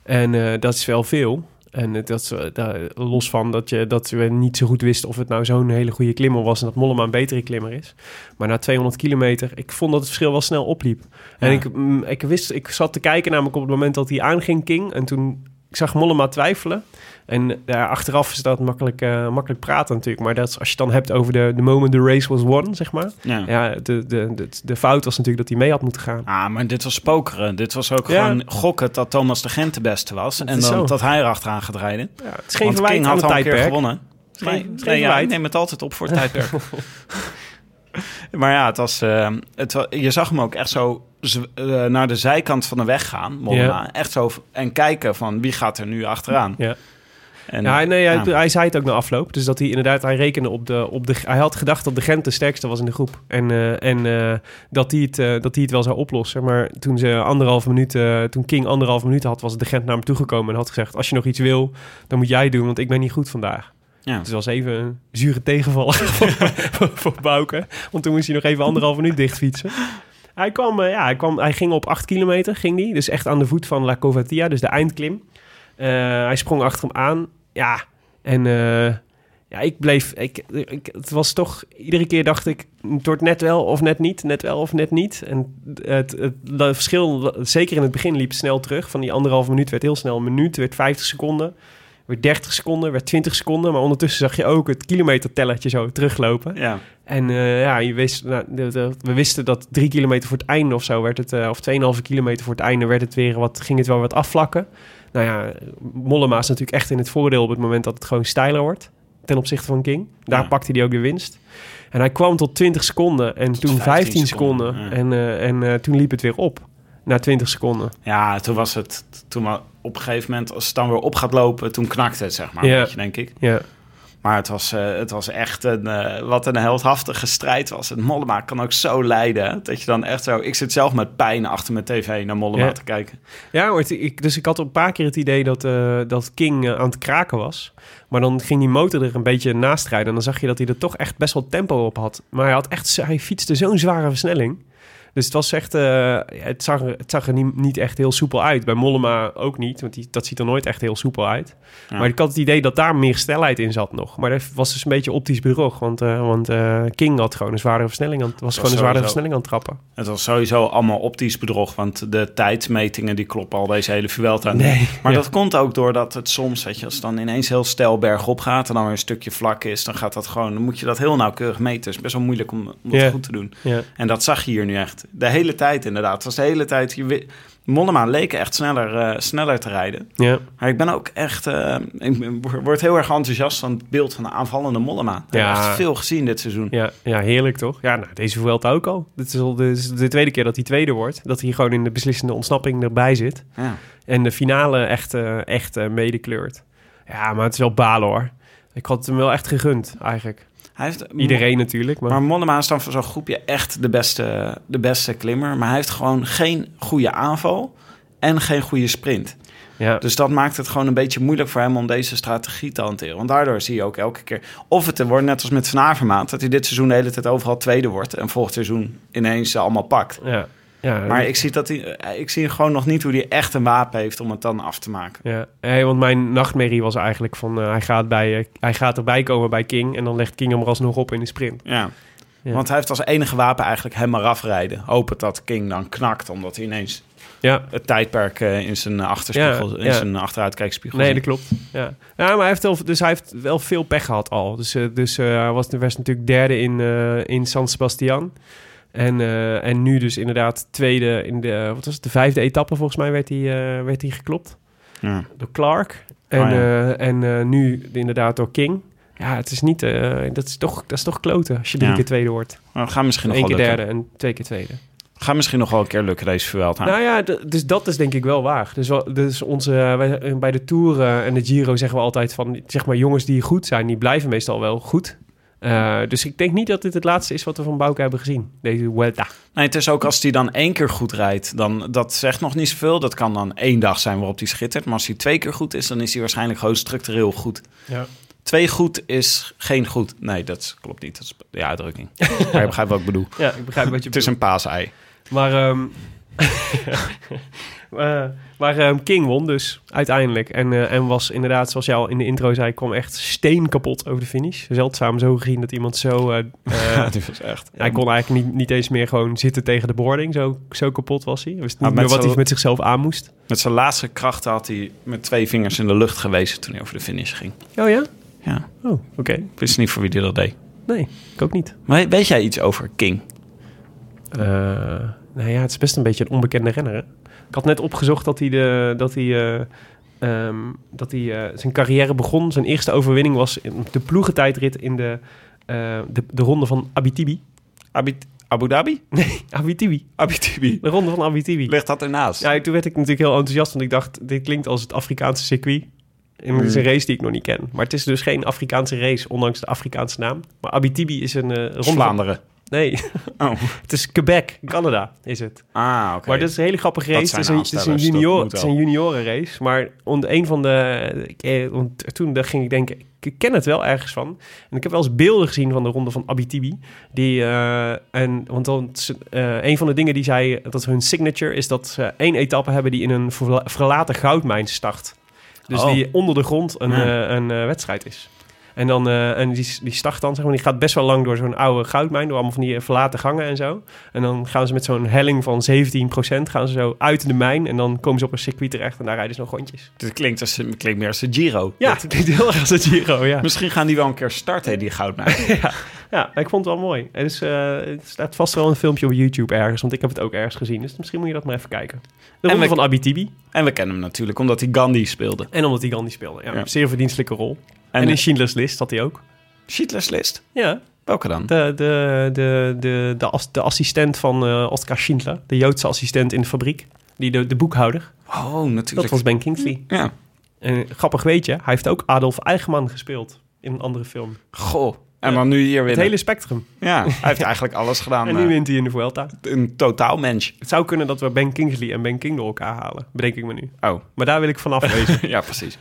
En dat is wel veel. En dat, daar- los van dat, je, dat we niet zo goed wisten of het nou zo'n hele goede klimmer was... en dat Mollema een betere klimmer is. Maar na 200 kilometer, ik vond dat het verschil wel snel opliep. En Ja. ik, mm, ik, wist, ik zat te kijken namelijk op het moment dat hij aanging, King. En toen ik zag Mollema twijfelen. En ja, achteraf is dat makkelijk, eh, makkelijk praten natuurlijk. Maar dat is, als je het dan hebt over de, de moment the race was won, zeg maar... Ja. Ja, de, de, de, de fout was natuurlijk dat hij mee had moeten gaan. Ah, maar dit was pokeren. Dit was ook Ja. gewoon gokken dat Thomas de Gent de beste was. en dan zo. dat hij erachteraan gaat rijden. Ja, het is geen Want King had al een keer gewonnen. geen- Nee, het is geen nee ja, ik neem het altijd op voor het tijdperk. [LAUGHS] [LAUGHS] maar ja, het was, eh, het je zag hem ook echt zo eh, naar de zijkant van de weg gaan, Mollema. Echt zo en kijken van wie gaat er nu achteraan. Ja. En, Ja, nee, hij, hij zei het ook na afloop. Dus dat hij inderdaad, hij rekende op de, op de... Hij had gedacht dat de Gent de sterkste was in de groep. En, eh, en eh, dat, hij het, eh, dat hij het wel zou oplossen. Maar toen ze anderhalf minuut, toen King anderhalf minuut had, was de Gent naar hem toegekomen en had gezegd: Als je nog iets wil, dan moet jij doen, want ik ben niet goed vandaag. Ja. Het was even een zure tegenvaller [LAUGHS] voor, voor, voor Bouke. Want toen moest hij nog even anderhalf minuut dicht fietsen. Hij, kwam, ja, hij, kwam, hij ging op acht kilometer, ging die. Dus echt aan de voet van La Covatia, dus de eindklim. Hij sprong achter hem aan. Ja, en eh, ja, ik bleef... Ik, ik, het was toch... Iedere keer dacht ik, het wordt net wel of net niet. Net wel of net niet. En het, het, het verschil, zeker in het begin, liep snel terug. Van die anderhalf minuut werd heel snel een minuut. werd 50 seconden. Werd 30 seconden, werd 20 seconden. Maar ondertussen zag je ook het kilometertellertje zo teruglopen. ja. En eh, ja, je wist, nou, de- de- we wisten dat drie kilometer voor het einde of zo werd het, eh, of 2,5 kilometer voor het einde werd het weer wat, ging het wel wat afvlakken. Nou ja, Mollema is natuurlijk echt in het voordeel op het moment dat het gewoon steiler wordt ten opzichte van King. Daar Ja. pakte hij ook de winst. En hij kwam tot 20 seconden en toen 15, 15 seconden. En, eh, en eh, toen liep het weer op. Na 20 seconden. ja, toen was het... Toen op een gegeven moment, als het dan weer op gaat lopen, toen knakte het, zeg maar. Ja. Beetje, denk ik. Ja. Maar het was, eh, het was echt een, eh, wat een heldhaftige strijd was. En Mollema kan ook zo leiden. hè, Dat je dan echt zo... Ik zit zelf met pijn achter mijn tv naar Mollema Ja. te kijken. Ja, het- ik, dus ik had een paar keer het idee dat, eh, dat King aan het kraken was. Maar dan ging die motor er een beetje naast rijden. En dan zag je dat hij er toch echt best wel tempo op had. Maar hij, had echt, hij fietste zo'n zware versnelling. Dus het was echt... eh, het, zag er, het zag er niet, niet echt heel soepel uit. Bij Mollema ook niet, want die, dat ziet er nooit echt heel soepel uit. Ja. Maar ik had het idee dat daar meer snelheid in zat nog. Maar dat was dus een beetje optisch bedrog. Want, eh, want eh, King had gewoon een zwaardere versnelling aan, was gewoon een sowieso. versnelling aan het trappen. Het was sowieso allemaal optisch bedrog. Want de tijdsmetingen die kloppen al deze hele Vuelta. Nee, Maar ja. dat komt ook doordat het soms, weet je, als het dan ineens heel stijl bergop gaat en dan weer een stukje vlak is, dan gaat dat gewoon, dan moet je dat heel nauwkeurig meten. Het is best wel moeilijk om, om dat Ja. goed te doen. En dat zag je hier nu echt. De hele tijd inderdaad. Het was de hele tijd, je, Mollema leek echt sneller, eh, sneller te rijden. Ja. Maar ik ben ook echt, eh, ik word heel erg enthousiast van het beeld van de aanvallende Mollema. Ik Ja. heb echt veel gezien dit seizoen. Ja, ja, heerlijk toch? Ja, nou, deze Vuelta ook al. Dit is al de, tweede keer dat hij tweede wordt. Dat hij gewoon in de beslissende ontsnapping erbij zit. Ja. En de finale echt, eh, echt medekleurt. Ja, maar het is wel balen hoor. Ik had het hem wel echt gegund, eigenlijk. Hij heeft, Iedereen natuurlijk. Maar, Maar Mollema is dan voor zo'n groepje echt de beste, de beste klimmer. Maar hij heeft gewoon geen goede aanval en geen goede sprint. ja, Dus dat maakt het gewoon een beetje moeilijk voor hem om deze strategie te hanteren. Want daardoor zie je ook elke keer... Of het wordt net als met Van Avermaat... dat hij dit seizoen de hele tijd overal tweede wordt... en volgend seizoen ineens ze allemaal pakt. ja, ja, Maar ik zie, dat hij, eh, ik zie gewoon nog niet hoe hij echt een wapen heeft... om het dan af te maken. ja. Hey, want mijn nachtmerrie was eigenlijk van... eh, hij, gaat bij, eh, hij gaat erbij komen bij King... en dan legt King hem er alsnog op in de sprint. Ja. Ja. Want hij heeft als enige wapen eigenlijk hem maar afrijden. Hopen dat King dan knakt... omdat hij ineens Ja, het tijdperk in zijn achterspiegel... Ja, in zijn achteruitkijkspiegel Nee, dat klopt. Ja. ja, maar hij heeft, wel, dus hij heeft wel veel pech gehad al. Dus, dus hij was, was natuurlijk derde in, in San Sebastian. En, eh, en nu dus inderdaad tweede in de, wat was het, de vijfde etappe volgens mij werd hij, eh, werd hij geklopt. Ja. Door Clark. En, Oh, ja. eh, en eh, nu inderdaad door King. Ja, het is niet, eh, dat, is toch, dat is toch kloten als je drie Ja. keer tweede wordt. We gaan misschien nog Eén keer lukken. derde en twee keer tweede. Gaat misschien nog wel een keer lukken deze Vuelta. Nou ja, dus dat is denk ik wel waar. Dus, dus onze, wij, eh, bij de Tour eh, en de Giro zeggen we altijd van... zeg maar jongens die goed zijn, die blijven meestal wel goed. Eh, dus ik denk niet dat dit het laatste is wat we van Bouke hebben gezien. Deze Vuelta. Nee, het is ook als hij dan één keer goed rijdt, dan dat zegt nog niet zoveel. Dat kan dan één dag zijn waarop hij schittert. Maar als hij twee keer goed is, dan is hij waarschijnlijk gewoon structureel goed. Ja. Twee goed is geen goed. Nee, dat klopt niet. Dat is de uitdrukking. [LAUGHS] maar je begrijpt wat ik bedoel. ja, ik begrijp wat je Het is een paasei. Maar, ehm, [LAUGHS] eh, maar ehm, King won dus uiteindelijk. En, eh, en was inderdaad, zoals jij al in de intro zei, kwam echt steen kapot over de finish. Zeldzaam zo gezien dat iemand zo... eh, [LAUGHS] eh, dit was echt. Hij kon eigenlijk niet, niet eens meer gewoon zitten tegen de boarding. Zo, zo kapot was hij. Wist niet Ah, meer wat hij met zichzelf aan moest. Met zijn laatste krachten had hij met twee vingers in de lucht gewezen toen hij over de finish ging. Oh ja? Ja, Oh, oké. ik wist niet voor wie die dat deed. Nee, ik ook niet. Maar weet jij iets over King? Nou ja, het is best een beetje een onbekende renner. Hè? Ik had net opgezocht dat hij, de, dat hij, eh, ehm, dat hij eh, zijn carrière begon. Zijn eerste overwinning was in de ploegentijdrit in de, eh, de, de ronde van Abitibi. Abu, Abu Dhabi? Nee, Abitibi. Abitibi. De ronde van Abitibi. Ligt dat ernaast? Ja, toen werd ik natuurlijk heel enthousiast, want ik dacht, dit klinkt als het Afrikaanse circuit. En het is een race die ik nog niet ken. Maar het is dus geen Afrikaanse race, ondanks de Afrikaanse naam. Maar Abitibi is een ronde van... Nee, Oh. [LAUGHS] het is Quebec, Canada is het. Ah, oké. Maar dat is een hele grappige race. Het zijn is een, het is een, junior, het is een juniorenrace. Maar onder een van de... ik, eh, toen dacht- ging ik denken, ik ken het wel ergens van. En ik heb wel eens beelden gezien van de ronde van Abitibi. Die, eh, en, want dan, eh, een van de dingen die zij... Dat is hun signature is dat ze één etappe hebben... die in een verla- verlaten goudmijn start. Dus Oh. die onder de grond een, Ja. eh, een wedstrijd is. En, dan, eh, en die, die start dan, zeg maar, die gaat best wel lang door zo'n oude goudmijn, door allemaal van die verlaten gangen en zo. En dan gaan ze met zo'n helling van 17% gaan ze zo uit de mijn en dan komen ze op een circuit terecht en daar rijden ze nog rondjes. Dit klinkt, als, klinkt meer als de Giro. Ja, Dat- het klinkt heel erg als het Giro, ja. Misschien gaan die wel een keer starten, die goudmijn. [LAUGHS] ja. Ja, ik vond het wel mooi. En dus, eh, het staat vast wel een filmpje op YouTube ergens, want ik heb het ook ergens gezien. Dus misschien moet je dat maar even kijken. De ronde we- van Abitibi. en we kennen hem natuurlijk, omdat hij Gandhi speelde. En omdat hij Gandhi speelde. Ja, Ja. Zeer verdienstelijke rol. En, in Schindler's List had hij ook. Schindler's List. Ja, Welke dan? De, de, de, de, de, as- de assistent van eh Oscar Schindler, de Joodse assistent in de fabriek, die de, de boekhouder, Oh, natuurlijk. dat was Ben Kingsley. Ja. En grappig weet je, hij heeft ook Adolf Eichmann gespeeld in een andere film. Goh. En dan nu hier Het hele spectrum. Ja, hij heeft [LAUGHS] eigenlijk alles gedaan. En nu eh, wint hij in de Vuelta. een totaal mens. Het zou kunnen dat we Ben Kingsley en Ben King door elkaar halen. Bedenk ik me nu. Oh, Maar daar wil ik vanaf [LAUGHS] wezen. ja, precies.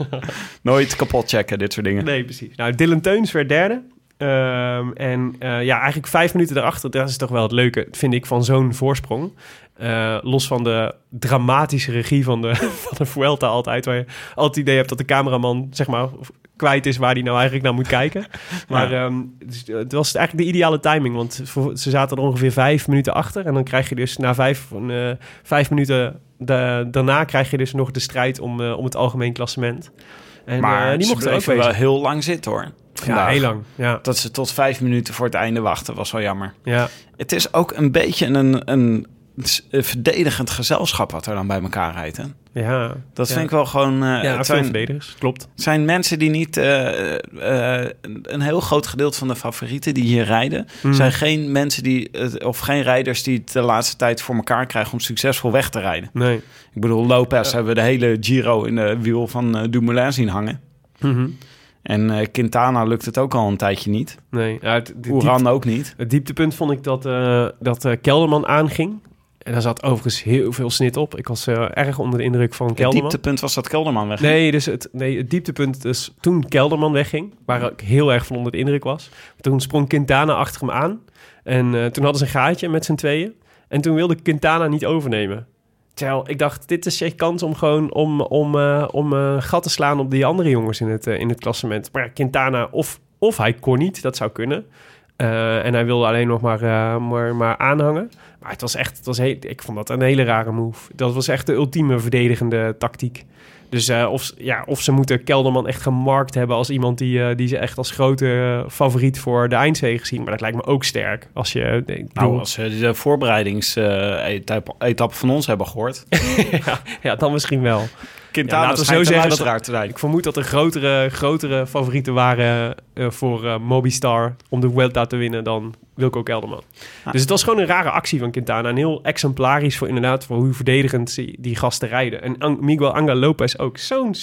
Nooit kapot checken, dit soort dingen. Nee, precies. Nou, Dylan Teuns werd derde. Ehm, en eh, ja, eigenlijk vijf minuten daarachter, dat is toch wel het leuke, vind ik, van zo'n voorsprong. Eh, los van de dramatische regie van de, [LAUGHS] van de Vuelta altijd, waar je altijd het idee hebt dat de cameraman, zeg maar, kwijt is waar hij nou eigenlijk naar moet kijken. [LAUGHS] Maar ehm, dus, eh, het was eigenlijk de ideale timing, want ze zaten er ongeveer vijf minuten achter. En dan krijg je dus na vijf, vijf minuten da- daarna krijg je dus nog de strijd om, om het algemeen klassement. En maar eh, die mochten er ook bleven wel heel lang zitten, hoor. Ja, Vandaag. heel lang. Ja, Dat ze tot vijf minuten voor het einde wachten, was wel jammer. ja. Het is ook een beetje een, een verdedigend gezelschap wat er dan bij elkaar rijdt. Hè? ja. Dat Ja. vind ik wel gewoon... eh, Ja, het zijn, verdedigers. Klopt. zijn mensen die niet... eh, eh, een- heel groot gedeelte van de favorieten die hier rijden... Hmm. zijn geen mensen die... of geen rijders die het de laatste tijd voor elkaar krijgen... om succesvol weg te rijden. Nee. Ik bedoel, Lopez hebben we de hele Giro in de wiel van Dumoulin zien hangen. Mhm. En Quintana lukt het ook al een tijdje niet. Nee. Oeran diep- ook niet. het dieptepunt vond ik dat, dat Kelderman aanging. En daar zat overigens heel veel snit op. Ik was eh, erg onder de indruk van Het Kelderman. dieptepunt was dat Kelderman weg. Nee, dus het, nee, het dieptepunt dus toen Kelderman wegging, waar ik heel erg van onder de indruk was. Toen sprong Quintana achter hem aan. En eh, toen hadden ze een gaatje met z'n tweeën. En toen wilde Quintana niet overnemen. Terwijl ik dacht, dit is je kans om gewoon om, om, eh, om gat te slaan op die andere jongens in het, in het klassement. Maar ja, Quintana, of, of hij kon niet, dat zou kunnen. En hij wilde alleen nog maar, maar, maar aanhangen. Maar het was echt, het was heel, ik vond dat een hele rare move. Dat was echt de ultieme verdedigende tactiek. Dus eh, of, ja, of ze moeten Kelderman echt gemarkt hebben als iemand die, eh, die ze echt als grote eh, favoriet voor de eindzege zien. Maar dat lijkt me ook sterk. Als je, ik bedoel- Nou, als ze de voorbereidingsetappe van ons hebben gehoord. [LAUGHS] ja, ja, dan misschien wel. Quintana Ja, laten we schijnt zo zeggen dat- luisteraar te zijn. Ik vermoed dat er grotere, grotere favorieten waren voor Mobistar om de Vuelta te winnen dan Wilco Kelderman. Ah. Dus het was gewoon een rare actie van Quintana. En heel exemplarisch voor inderdaad voor hoe verdedigend die, gasten rijden. En Miguel Angel Lopez ook. Zo'n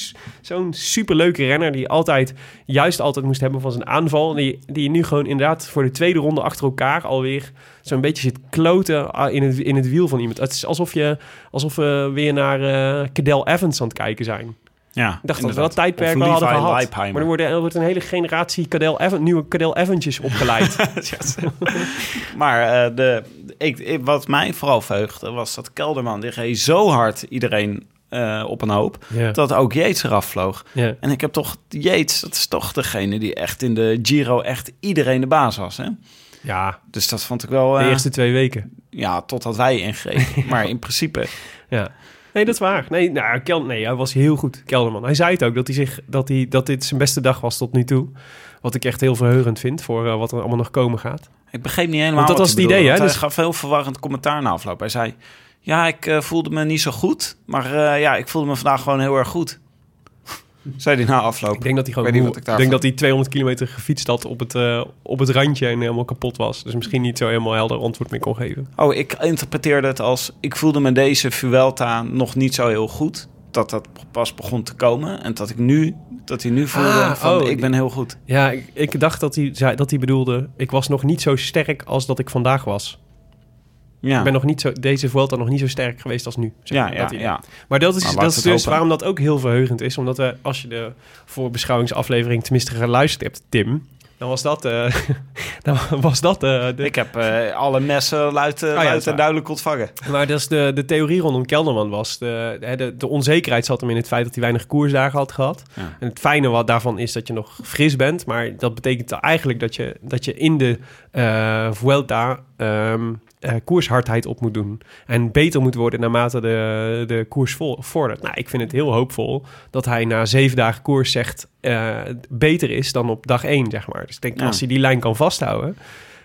zo'n superleuke renner die altijd, juist altijd moest hebben van zijn aanval. Die, die nu gewoon inderdaad voor de tweede ronde achter elkaar alweer zo'n beetje zit kloten ah, in het, in het wiel van iemand. Het is alsof, je, alsof we weer naar eh Cadel Evans aan het kijken zijn. Ja, Ik dacht dat we dat tijdperk wel hadden gehad. Leipheimer. Maar er, worden, er wordt een hele generatie Cadel Evan, nieuwe Cadel Evantjes opgeleid. [LAUGHS] Maar eh, de, ik, ik- wat mij vooral verheugde was dat Kelderman, die reed zo hard iedereen eh, op een hoop, dat ook Yates eraf vloog. En ik heb toch, Yates, dat is toch degene die echt in de Giro echt iedereen de baas was. Hè? ja, Dus dat vond ik wel, de eh, eerste twee weken. ja, totdat wij ingreden. [LAUGHS] Maar in principe, Ja. Nee, dat is waar. Nee, nou, Kel, nee, hij was heel goed, Kelderman. Hij zei het ook, dat, hij zich, dat, hij, dat dit zijn beste dag was tot nu toe. Wat ik echt heel verheugend vind voor eh, wat er allemaal nog komen gaat. ik begreep niet helemaal Want dat was het idee, hè? Dus- Hij gaf heel verwarrend commentaar na afloop. Hij zei, ja, ik eh, voelde me niet zo goed, maar eh, ja, ik voelde me vandaag gewoon heel erg goed. Zei hij na afloop. Ik denk dat hij gewoon Ik weet niet moe- wat ik ik daarvan- denk dat hij 200 kilometer gefietst had op het, eh, op het randje en helemaal kapot was. Dus misschien niet zo helemaal helder antwoord meer kon geven. Oh, ik interpreteerde het als... Ik voelde me deze Vuelta nog niet zo heel goed. Dat dat pas begon te komen. En dat ik nu... Dat hij nu voelde Ah, van... oh, ik ben heel goed. Ja, ik, ik dacht dat hij, zei, dat hij bedoelde... ik was nog niet zo sterk als dat ik vandaag was. Ja, Ik ben nog niet zo, deze Vuelta nog niet zo sterk geweest als nu. zeg ja, maar, ja. Maar dat is, Nou, dat is dus waarom dat ook heel verheugend is. Omdat we, als je de voorbeschouwingsaflevering tenminste geluisterd hebt, Tim... dan was dat, eh, [LAUGHS] dan was dat eh, de... Ik heb eh, alle messen luid, Oh luid en duidelijk ontvangen. Maar dat is de, de theorie rondom Kelderman was... De, de, de, onzekerheid zat hem in het feit dat hij weinig koersdagen had gehad. En het fijne wat daarvan is dat je nog fris bent. Maar dat betekent eigenlijk dat je, dat je in de Vuelta... ehm, eh, koershardheid op moet doen. En beter moet worden naarmate de, de koers vo- vordert. Nou, ik vind het heel hoopvol dat hij na zeven dagen koers zegt... eh, beter is dan op dag één, zeg maar. Dus ik denk, Ja. als hij die lijn kan vasthouden...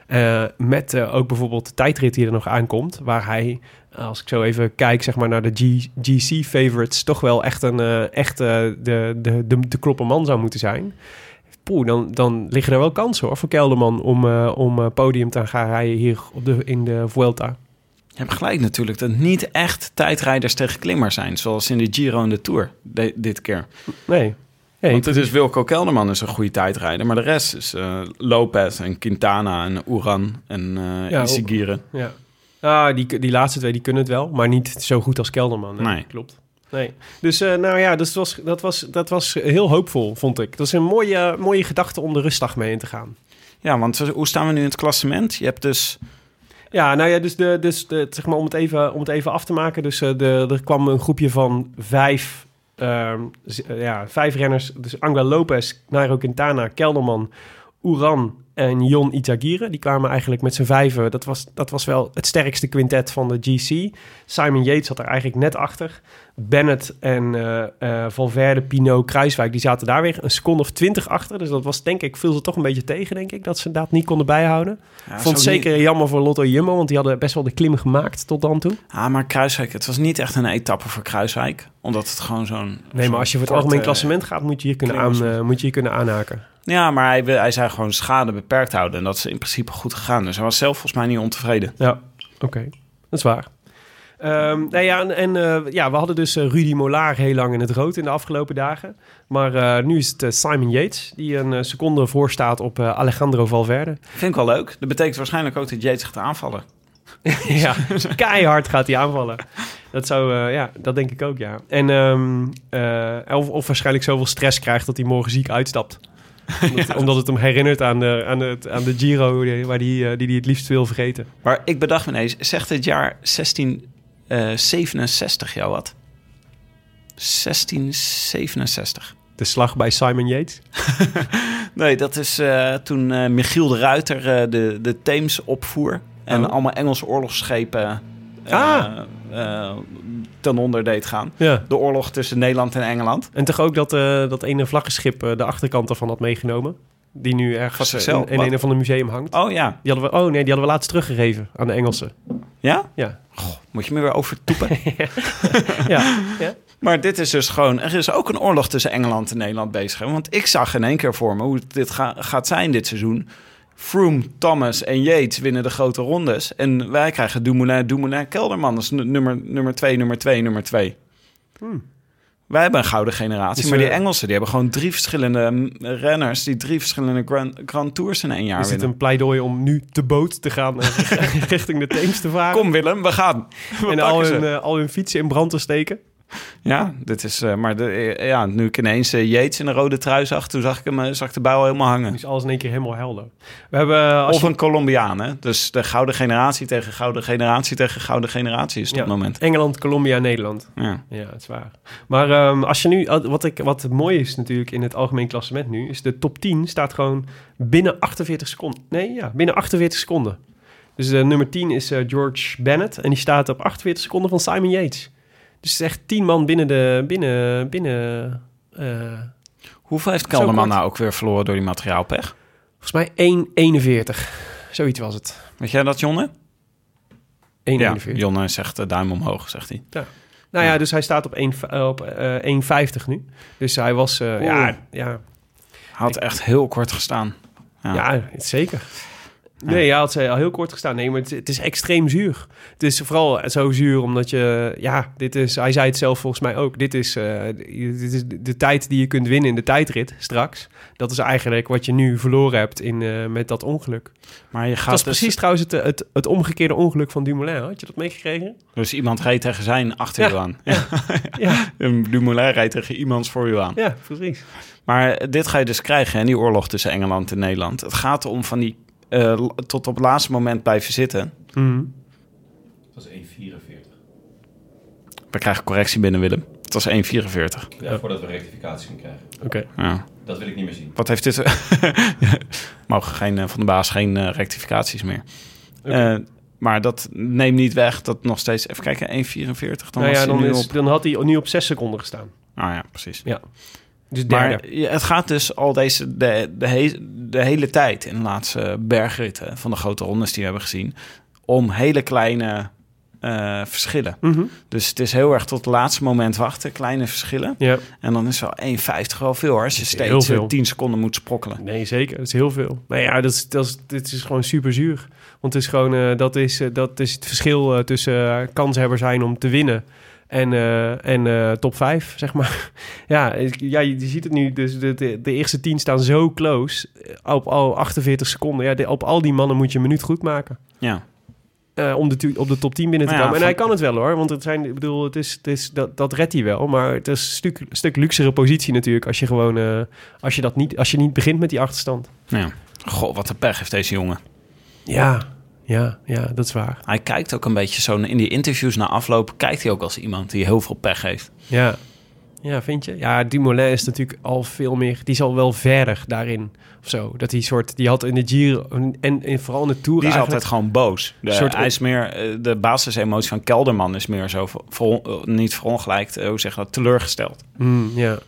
eh, met ook bijvoorbeeld de tijdrit die er nog aankomt... waar hij, als ik zo even kijk zeg maar, naar de G- GC-favorites... toch wel echt, een, eh, echt de, de, de, de klopperman zou moeten zijn... Poeh, dan, dan liggen er wel kansen hoor, voor Kelderman om, eh, om eh, podium te gaan rijden hier op de, in de Vuelta. Je hebt gelijk natuurlijk dat niet echt tijdrijders tegen klimmers zijn. Zoals in de Giro en de Tour de- dit keer. Nee. Want het is Wilco Kelderman is een goede tijdrijder. Maar de rest is eh, Lopez en Quintana en Oeran en eh Ja, Isigire. Ja, ah, die, die laatste twee die kunnen het wel, maar niet zo goed als Kelderman. Nee. Klopt. Nee. Dus eh, nou ja, dus het was, dat, was, dat was heel hoopvol, vond ik. Dat is een mooie, mooie gedachte om de rustdag mee in te gaan. Ja, want hoe staan we nu in het klassement? Je hebt dus... Ja, nou ja, dus, de, dus de, zeg maar om, het even, om het even af te maken. Dus eh, de, er kwam een groepje van vijf, ehm, eh, ja, vijf renners. Dus Angela Lopez, Nairo Quintana, Kelderman, Oeran en Jon Itagire. Die kwamen eigenlijk met z'n vijven. Dat was, dat was wel het sterkste quintet van de GC. Simon Yates zat er eigenlijk net achter. Bennett en eh eh, Valverde, Pinot, Kruiswijk, die zaten daar weer een seconde of twintig achter. Dus dat was denk ik, viel ze toch een beetje tegen, denk ik, dat ze dat niet konden bijhouden. Ja, Vond het niet- zeker jammer voor Lotto Jumbo, want die hadden best wel de klim gemaakt tot dan toe. Ah, maar Kruiswijk, het was niet echt een etappe voor Kruiswijk. Omdat het gewoon zo'n... Nee, maar als je voor het algemeen klassement gaat, moet je hier kunnen, aan, eh, moet je hier kunnen aanhaken. Ja, maar hij, hij zei gewoon schade beperkt houden. En dat is in principe goed gegaan. Dus hij was zelf volgens mij niet ontevreden. Ja, oké. Dat is waar. Ehm, nou ja, en, en, eh, ja, we hadden dus eh, Rudy Molaar heel lang in het rood in de afgelopen dagen. Maar eh, nu is het Simon Yates, die een seconde voor staat op Alejandro Valverde. Vind ik wel leuk. Dat betekent waarschijnlijk ook dat Yates gaat aanvallen. [LAUGHS] ja, keihard gaat hij aanvallen. Dat zou, ja, dat denk ik ook, ja. En ehm, eh, of, of waarschijnlijk zoveel stress krijgt dat hij morgen ziek uitstapt. [LAUGHS] Omdat, omdat het hem herinnert aan de, aan het, aan de Giro die- waar die, eh, die hij het liefst wil vergeten. Maar ik bedacht me ineens, zegt het jaar 1667 jou wat? 1667. De slag bij Simon Yates. [LAUGHS] Nee, dat is eh, toen eh, Michiel de Ruiter eh, de, de Theems opvoer. En Oh. allemaal Engelse oorlogsschepen eh, Ah. Ten onder deed gaan. Ja. De oorlog tussen Nederland en Engeland. En toch ook dat, eh, dat ene vlaggenschip eh, de achterkant ervan had meegenomen. Die nu ergens eh, zichzelf, in, in wat? een of ander museum hangt. Oh ja. Die hadden we, oh nee, die hadden we laatst teruggegeven aan de Engelsen. Ja? Ja. Moet je me weer overtoepen? [LAUGHS] ja. ja. Maar dit is dus gewoon... Er is ook een oorlog tussen Engeland en Nederland bezig. hè? Want ik zag in één keer voor me hoe dit ga- gaat zijn dit seizoen. Froome, Thomas en Yates winnen de grote rondes. En wij krijgen Dumoulin, Dumoulin, Kelderman. Dat is nu- nummer, nummer twee, nummer twee, nummer twee. Wij hebben een gouden generatie. Dus, maar die eh, Engelsen die hebben gewoon drie verschillende mm, renners... die drie verschillende Grand, Grand Tours in één jaar Is winnen. een pleidooi om nu te boot te gaan eh, [LAUGHS] richting de Theems te varen? Kom Willem, we gaan. We [LAUGHS] en al hun, eh, al hun fietsen in brand te steken. Ja, dit is, eh, maar de, eh, ja, nu ik ineens eh, Yates in een rode trui zag, toen zag ik hem, zag ik de bouw helemaal hangen. Nu is alles in één keer helemaal helder. We hebben... Als Of je- een Colombiaan, hè? Dus de gouden generatie tegen gouden generatie tegen gouden generatie is ja, op het moment. Engeland, Colombia, Nederland. Ja. Ja, het is waar. Maar ehm, als je nu, wat, ik, wat mooi is natuurlijk in het algemeen klassement nu, is de top 10 staat gewoon binnen 48 seconden. Nee, ja, binnen 48 seconden. Dus de nummer 10 is George Bennett en die staat op 48 seconden van Simon Yates. Dus het is echt 10 man binnen de, binnen, binnen, eh, Hoeveel heeft Kelderman nou ook weer verloren door die materiaalpech? volgens mij 1,41. Zoiets was het. 1,41. Weet jij dat, Jonne? Ja, Ja, Jonne zegt eh, duim omhoog, zegt hij. Nou ja, dus hij staat op 1 op, eh, 1,50 nu. Dus hij was, eh, ja, ja, Hij had echt heel kort gestaan. Ja. Ja, zeker. Nee, ja, had ze al heel kort gestaan. Nee, maar het, het is extreem zuur. Het is vooral zo zuur omdat je... Ja, dit is... Hij zei het zelf volgens mij ook. Dit is, eh, dit is de, tijd die je kunt winnen in de tijdrit straks. Dat is eigenlijk wat je nu verloren hebt in, eh, met dat ongeluk. Maar je Dat gaat was dus, precies trouwens het, het, het omgekeerde ongeluk van Dumoulin. Had je dat meegekregen? dus iemand reed tegen zijn achter Ja. aan. Ja. [LAUGHS] Ja, Dumoulin rijdt tegen iemands voor u aan. ja, precies. Maar dit ga je dus krijgen, en die oorlog tussen Engeland en Nederland. Het gaat om van die eh, tot op het laatste moment blijven zitten. Dat is 1,44. We krijgen correctie binnen, Willem. Het was 1,44. Ja, voordat we rectificatie kunnen krijgen. Oké. Ja. Dat wil ik niet meer zien. Wat heeft dit... [LAUGHS] Mogen geen, eh, van de baas geen eh, rectificaties meer. Eh, maar dat neemt niet weg dat nog steeds... Even kijken, 1,44. Dan, Nou was ja, dan, is, dan had hij nu op 6 seconden gestaan. Ah ja, precies. Ja. Dus. Maar het gaat dus al deze, de, de, he- de hele tijd in de laatste bergritten van de grote rondes die we hebben gezien, om hele kleine eh, verschillen. Mhm. Dus het is heel erg tot het laatste moment wachten, kleine verschillen. Ja. En dan is wel 1,50 wel veel hoor, als je steeds heel eh, veel. 10 seconden moet sprokkelen. Nee, zeker. Dat is heel veel. Maar ja, dat is, dat is, dit is gewoon super zuur. Want het is gewoon, eh, dat, is, dat is het verschil tussen kanshebber zijn om te winnen En, eh, en eh, top 5, zeg maar. [LAUGHS] ja, ja, je, ziet het nu. Dus de, de, de eerste 10 staan zo close. eh, Op al 48 seconden. Ja, de- op al die mannen moet je een minuut goed maken. Ja. om de, op de top 10 binnen te ja, komen. En hij kan het wel hoor. Want het zijn, ik bedoel, het is, het is, dat, dat redt hij wel. Maar het is een stuk, een stuk luxere positie natuurlijk. Als je gewoon. als, je dat niet, als je niet begint met die achterstand. ja. Goh, wat een pech heeft deze jongen. Ja, ja, ja, dat is waar. Hij kijkt ook een beetje zo in die interviews na afloop. Kijkt hij ook als iemand die heel veel pech heeft. Ja. Ja, vind je? Ja, Dumoulin is natuurlijk al veel meer... Die is al wel verder daarin. Of zo. Dat hij soort... Die had in de Giro... En, en vooral in de Tour Die is altijd gewoon boos. De, Soort- hij is meer, eh, de basisemotie van Kelderman is meer zo, eh, niet verongelijkt, eh, hoe zeg je dat, teleurgesteld. Mm, ja.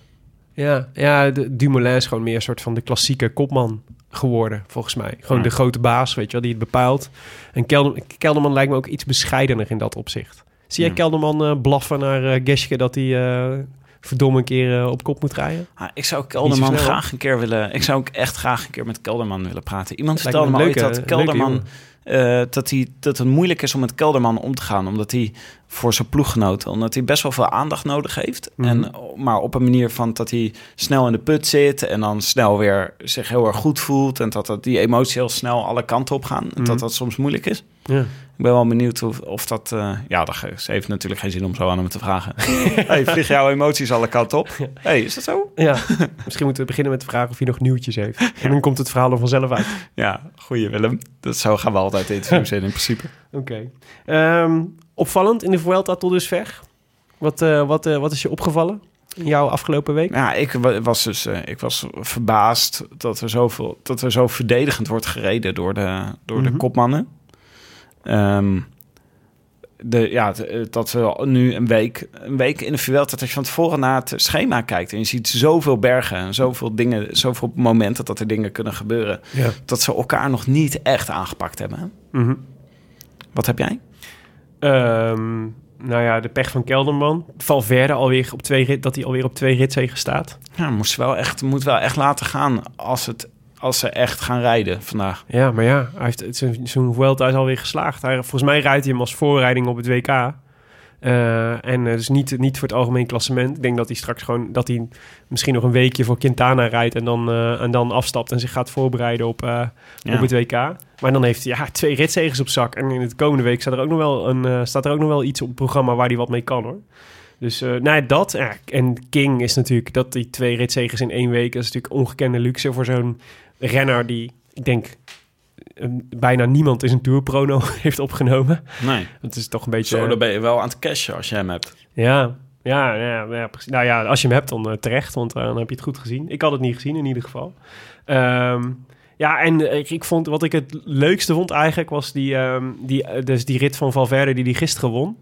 Ja, ja de, Dumoulin is gewoon meer een soort van de klassieke kopman geworden, volgens mij. Gewoon Ja. de grote baas, weet je wel, die het bepaalt. En Kelder, Kelderman lijkt me ook iets bescheidener in dat opzicht. Zie jij Ja. Kelderman eh, blaffen naar Geske dat hij eh, verdomme een keer op kop moet rijden? Ah, ik zou Kelderman graag een keer willen, ik zou ook echt graag een keer met Kelderman willen praten. Iemand me vertelde me ooit dat Kelderman. Eh, dat, hij, dat het moeilijk is om met Kelderman om te gaan, omdat hij voor zijn ploeggenoten, omdat hij best wel veel aandacht nodig heeft. Mhm. En, maar op een manier van dat hij snel in de put zit en dan snel weer zich heel erg goed voelt en dat, dat die emoties heel snel alle kanten op gaan. En Mhm. dat dat soms moeilijk is. Ja. Ik ben wel benieuwd of, of dat... eh, ja, dat heeft natuurlijk geen zin om zo aan hem te vragen. [LAUGHS] hey, vlieg jouw emoties alle kanten op? hey, is dat zo? Ja, misschien moeten we beginnen met de vraag of hij nog nieuwtjes heeft. En dan komt het verhaal er vanzelf uit. Ja, goeie Willem. Dat zo gaan we altijd interviews in, in principe. Oké. Ehm, opvallend in de Vuelta tot dusver. Wat, eh, wat, eh, wat is je opgevallen in jouw afgelopen week? Ja, ik wa- was dus ik was verbaasd dat er, zoveel, dat er zo verdedigend wordt gereden door de, door de Mhm. kopmannen. Ehm, de, ja, eh, dat we nu een week, een week in de Vuelta, dat je van tevoren naar het schema kijkt en je ziet zoveel bergen en zoveel dingen, zoveel momenten dat er dingen kunnen gebeuren, Ja. dat ze elkaar nog niet echt aangepakt hebben. Mhm. Wat heb jij? Ehm, nou ja, de pech van Kelderman. Valverde alweer op twee rit, dat hij alweer op twee ritzegen staat. Ja, moest wel echt, moet wel echt laten gaan als, het, als ze echt gaan rijden vandaag. Ja, maar ja, hij heeft, zijn, zijn Vuelta is alweer geslaagd. Hij, volgens mij rijdt hij hem als voorrijding op het WK. Eh, en eh, dus niet, niet voor het algemeen klassement. Ik denk dat hij straks gewoon dat hij misschien nog een weekje voor Quintana rijdt en dan, eh, en dan afstapt en zich gaat voorbereiden op, Ja. op het WK. Maar dan heeft hij ja, twee ritzegers op zak. En in de komende week staat er ook nog wel, een, staat er ook nog wel iets op het programma waar hij wat mee kan hoor. Dus eh nou ja, dat. En King is natuurlijk dat die twee ritzegers in één week. Dat is natuurlijk ongekende luxe voor zo'n renner die, ik denk, bijna niemand in zijn tourprono [LAUGHS] heeft opgenomen. Nee. Het is toch een beetje... Zo, dan ben je wel aan het cashen als je hem hebt. Ja, ja, ja, ja, precies. Nou ja, als je hem hebt, dan eh, terecht, want eh, dan heb je het goed gezien. Ik had het niet gezien, in ieder geval. Ehm, ja, en eh, ik, ik vond, wat ik het leukste vond eigenlijk, was die, ehm, die, dus die rit van Valverde die die gisteren won.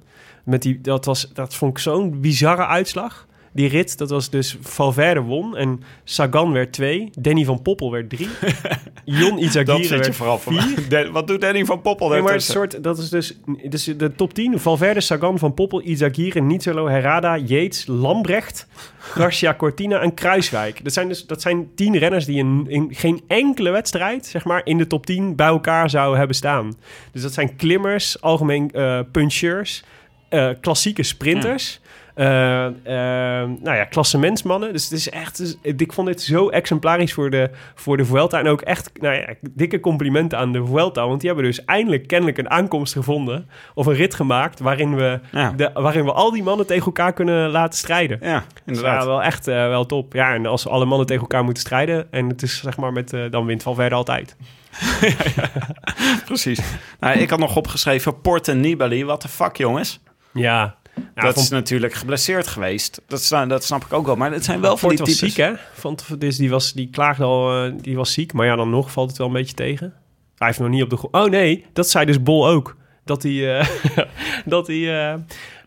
Met die, dat, was, dat vond ik zo'n bizarre uitslag. Die rit, dat was dus Valverde won en Sagan werd twee, Danny van Poppel werd drie, [LAUGHS] Jon Izagirre werd vier. [LAUGHS] De- wat doet Danny van Poppel Nee, maar daartussen? soort, dat is dus, dus de top 10. Valverde, Sagan, Van Poppel, Izagirre, Nizzolo, Herrada, Yates, Lambrecht, [LAUGHS] Garcia Cortina en Kruiswijk. Dat zijn dus dat zijn tien renners die in, in geen enkele wedstrijd, zeg maar, in de top 10 bij elkaar zouden hebben staan. Dus dat zijn klimmers, algemeen eh puncheurs, eh, klassieke sprinters. Nou ja, klassementsmannen. Dus het is echt, dus, ik vond dit zo exemplarisch voor de, voor de Vuelta. En ook echt, nou ja, dikke complimenten aan de Vuelta. Want die hebben dus eindelijk kennelijk een aankomst gevonden. Of een rit gemaakt waarin we, Ja. de, waarin we al die mannen tegen elkaar kunnen laten strijden. Ja, Dus inderdaad. ja, wel echt eh, wel top. Ja, en als alle mannen tegen elkaar moeten strijden... en het is zeg maar met... eh, dan wint Valverde altijd. [LAUGHS] Precies. Nou, ik had nog opgeschreven Port en Nibali. Wat de fuck, jongens? Ja. Nou, dat is natuurlijk geblesseerd geweest. Dat, dat snap ik ook wel. Maar het zijn wel van Port die was types... ziek, hè? Van, dus die, was, die klaagde al, eh, die was ziek. Maar ja, dan nog valt het wel een beetje tegen. Hij heeft nog niet op de. Oh nee, dat zei dus Bol ook. Dat hij, eh, [LAUGHS] dat hij, eh,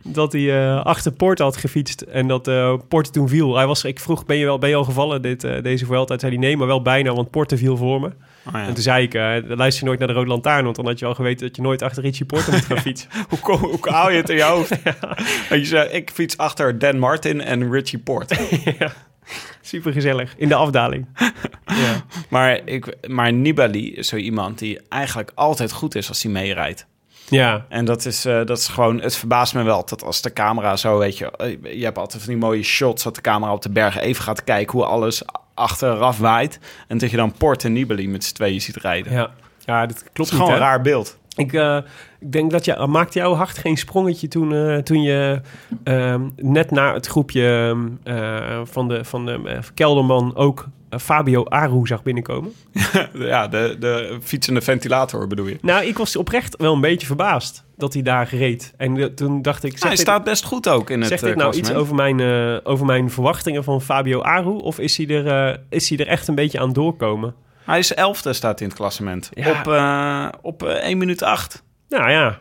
dat hij achter Port had gefietst en dat Port toen viel. Hij was, ik vroeg, ben je, wel, ben je al gevallen dit, deze Vuelta? Toen zei hij nee, maar wel bijna, want Porte viel voor me. Oh, ja. En toen zei ik, eh, luister je nooit naar de Rode Lantaarn, want dan had je al geweten dat je nooit achter Richie Porte moet gaan [LAUGHS] fietsen. [LAUGHS] Hoe, kom- hoe haal je het in je hoofd? [LAUGHS] Je zei, ik fiets achter Dan Martin en Richie Port. Super gezellig, in de afdaling. ja. Maar, ik, maar Nibali is zo iemand die eigenlijk altijd goed is als hij meerijdt. Ja, En dat is, eh, dat is gewoon, het verbaast me wel dat als de camera zo, weet je, eh, je hebt altijd van die mooie shots dat de camera op de bergen even gaat kijken hoe alles achteraf waait. En dat je dan Port en Nibali met z'n tweeën ziet rijden. ja. ja dat Het klopt is gewoon niet, een raar beeld. Ik, eh, ik denk dat je maakte jouw hart geen sprongetje toen, eh, toen je ehm, net na het groepje ehm, eh, van de, van de Kelderman ook Fabio Aru zag binnenkomen. [LAUGHS] ja, de, de fietsende ventilator bedoel je. Nou, ik was oprecht wel een beetje verbaasd dat hij daar reed. En eh, toen dacht ik, hij dit, staat best goed ook in het zegt dit eh, nou iets over mijn, eh, over mijn verwachtingen van Fabio Aru? Of is hij, er, eh, is hij er echt een beetje aan doorkomen? Hij is elfde, staat in het klassement. Ja. Op, eh, op eh, 1 minuut 8. Nou ja,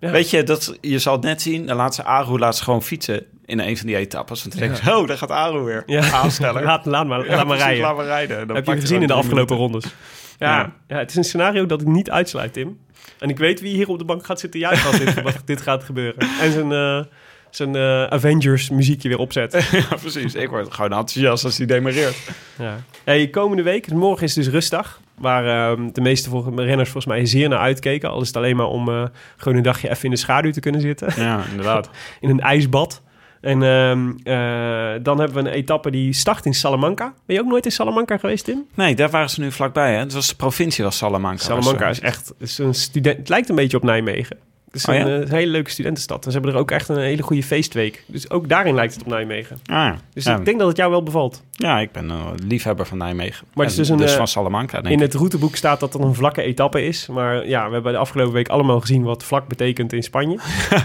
Ja. Weet je, dat, je zal het net zien. Dan laat ze Aru laat ze gewoon fietsen in een van die etappes. En dan denk je, oh, daar gaat Aru weer. ja. Aansteller. [LAUGHS] laat, laat maar, laat maar rijden. Laat maar rijden. Dan Heb je gezien in de afgelopen minuten. rondes? Ja, Ja. het is een scenario dat ik niet uitsluit, Tim. En ik weet wie hier op de bank gaat zitten juichen als dit, [LAUGHS] dit gaat gebeuren. En zijn, eh, zijn eh, Avengers muziekje weer opzet. [LAUGHS] Ja, precies. Ik word gewoon enthousiast als hij demareert. Ja. Hey, komende week, morgen is dus rustdag. Waar ehm, de meeste vol- renners volgens mij zeer naar uitkeken. Al is het alleen maar om eh, gewoon een dagje even in de schaduw te kunnen zitten. Ja, [LAUGHS] inderdaad. In een ijsbad. En ehm, eh, dan hebben we een etappe die start in Salamanca. Ben je ook nooit in Salamanca geweest, Tim? Nee, daar waren ze nu vlakbij. Hè? Het was de provincie was Salamanca. Salamanca Was, is echt is een student. Het lijkt een beetje op Nijmegen. Het is Oh een, ja? eh, hele leuke studentenstad. En ze hebben er ook echt een hele goede feestweek. Dus ook daarin lijkt het op Nijmegen. Ah, ja. Dus ja. ik denk dat het jou wel bevalt. ja, ik ben een liefhebber van Nijmegen. Maar het is dus een, dus eh, van Salamanca, denk In ik. het routeboek staat dat het een vlakke etappe is. Maar ja, we hebben de afgelopen week allemaal gezien wat vlak betekent in Spanje.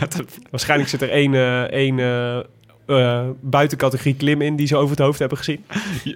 [LAUGHS] Waarschijnlijk zit er één, eh, één eh, buitencategorie klim in die ze over het hoofd hebben gezien. [LAUGHS]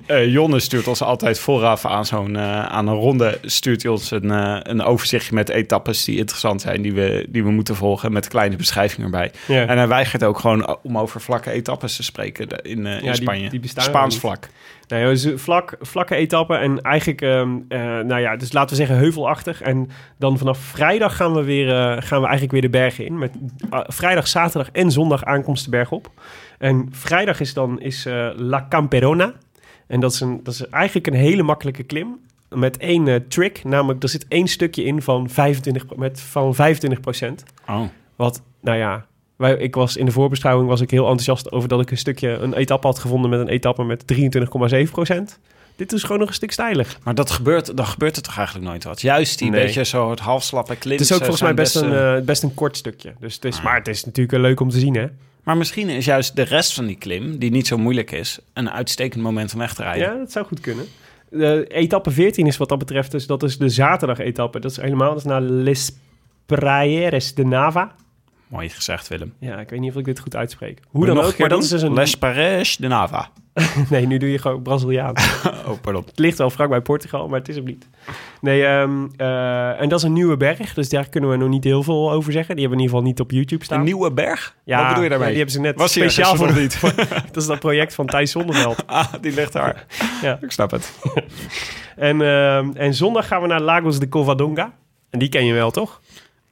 Eh, Jonne stuurt ons altijd vooraf aan zo'n eh, aan een ronde stuurt hij ons een, een overzichtje met etappes die interessant zijn, die we, die we moeten volgen, met kleine beschrijving erbij. En hij weigert ook gewoon om over vlakke etappes te spreken in, in Ja, Spanje. die Spaans vlak. Nou ja, dus vlak, vlakke etappe en eigenlijk, ehm, eh, nou ja, dus laten we zeggen heuvelachtig. En dan vanaf vrijdag gaan we, weer, eh, gaan we eigenlijk weer de bergen in. Met ah, vrijdag, zaterdag en zondag aankomst de berg op. En vrijdag is dan is, eh, La Camperona. En dat is, een, dat is eigenlijk een hele makkelijke klim. Met één eh, trick, namelijk er zit één stukje in van 25, met, van 25 procent. Oh. Wat, nou ja, wij, ik was in de voorbeschouwing was ik heel enthousiast over dat ik een stukje, een etappe had gevonden met een etappe met 23,7 procent. Dit is gewoon nog een stuk steiler. Maar dat gebeurt, dan gebeurt er toch eigenlijk nooit wat? Juist die Nee. beetje zo het halfslappe klim. Het is ook volgens mij best een, eh, best een kort stukje. Dus het is, Ah. Maar het is natuurlijk eh, leuk om te zien, hè? Maar misschien is juist de rest van die klim, die niet zo moeilijk is, een uitstekend moment om weg te rijden. Ja, dat zou goed kunnen. De etappe 14 is wat dat betreft, dus dat is de zaterdag-etappe. Dat is helemaal dat is naar Les Praieres de Nava. Mooi gezegd, Willem. Ja, ik weet niet of ik dit goed uitspreek. Hoe dan ook, maar dat is dus een... Les Paris de Nava. [LAUGHS] Nee, nu doe je gewoon Braziliaan. [LAUGHS] Oh, pardon. Het ligt wel vlak bij Portugal, maar het is hem niet. Nee, ehm, eh, en dat is een nieuwe berg, dus daar kunnen we nog niet heel veel over zeggen. Die hebben we in ieder geval niet op YouTube staan. Een nieuwe berg? Ja, Wat bedoel je daarmee? ja, die hebben ze net Was speciaal voor niet. [LAUGHS] dat is dat project van Thijs Zonneveld. Ah, die ligt daar. Ja. Ik snap het. En, ehm, en zondag gaan we naar Lagos de Covadonga. En die ken je wel, toch?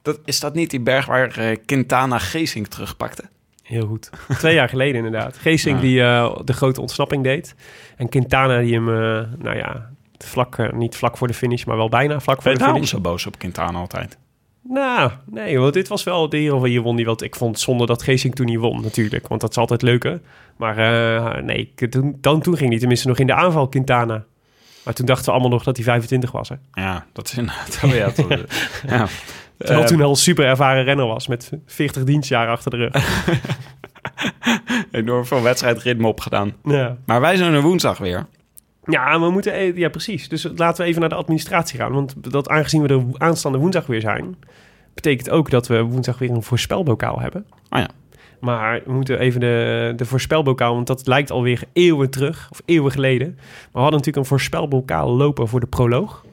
Dat, is dat niet die berg waar eh, Quintana Geesink terugpakte? Heel goed. Twee jaar geleden inderdaad. Geesink Ja. die eh, de grote ontsnapping deed. En Quintana die hem, eh, nou ja, vlak, niet vlak voor de finish, maar wel bijna vlak voor de je finish. zo boos op Quintana altijd? Nou, nee, want dit was wel de hier hier won die wat. Ik vond het zonde dat Geesink toen niet won, natuurlijk. Want dat is altijd leuker. Maar eh, nee, ik- toen, dan, toen ging hij tenminste nog in de aanval, Quintana. Maar toen dachten we allemaal nog dat hij 25 was. Hè? Ja, dat is inderdaad... Oh, ja. [LAUGHS] Terwijl Eh, toen al super ervaren renner was met 40 dienstjaren achter de rug. [LAUGHS] enorm veel wedstrijdritme opgedaan. ja. Maar wij zijn er woensdag weer. ja, we moeten... e- Ja, precies. Dus laten we even naar de administratie gaan. Want dat aangezien we er aanstaande woensdag weer zijn... betekent ook dat we woensdag weer een voorspelbokaal hebben. Oh ja. Maar we moeten even de, de voorspelbokaal... want dat lijkt alweer eeuwen terug, of eeuwen geleden. Maar we hadden natuurlijk een voorspelbokaal lopen voor de proloog.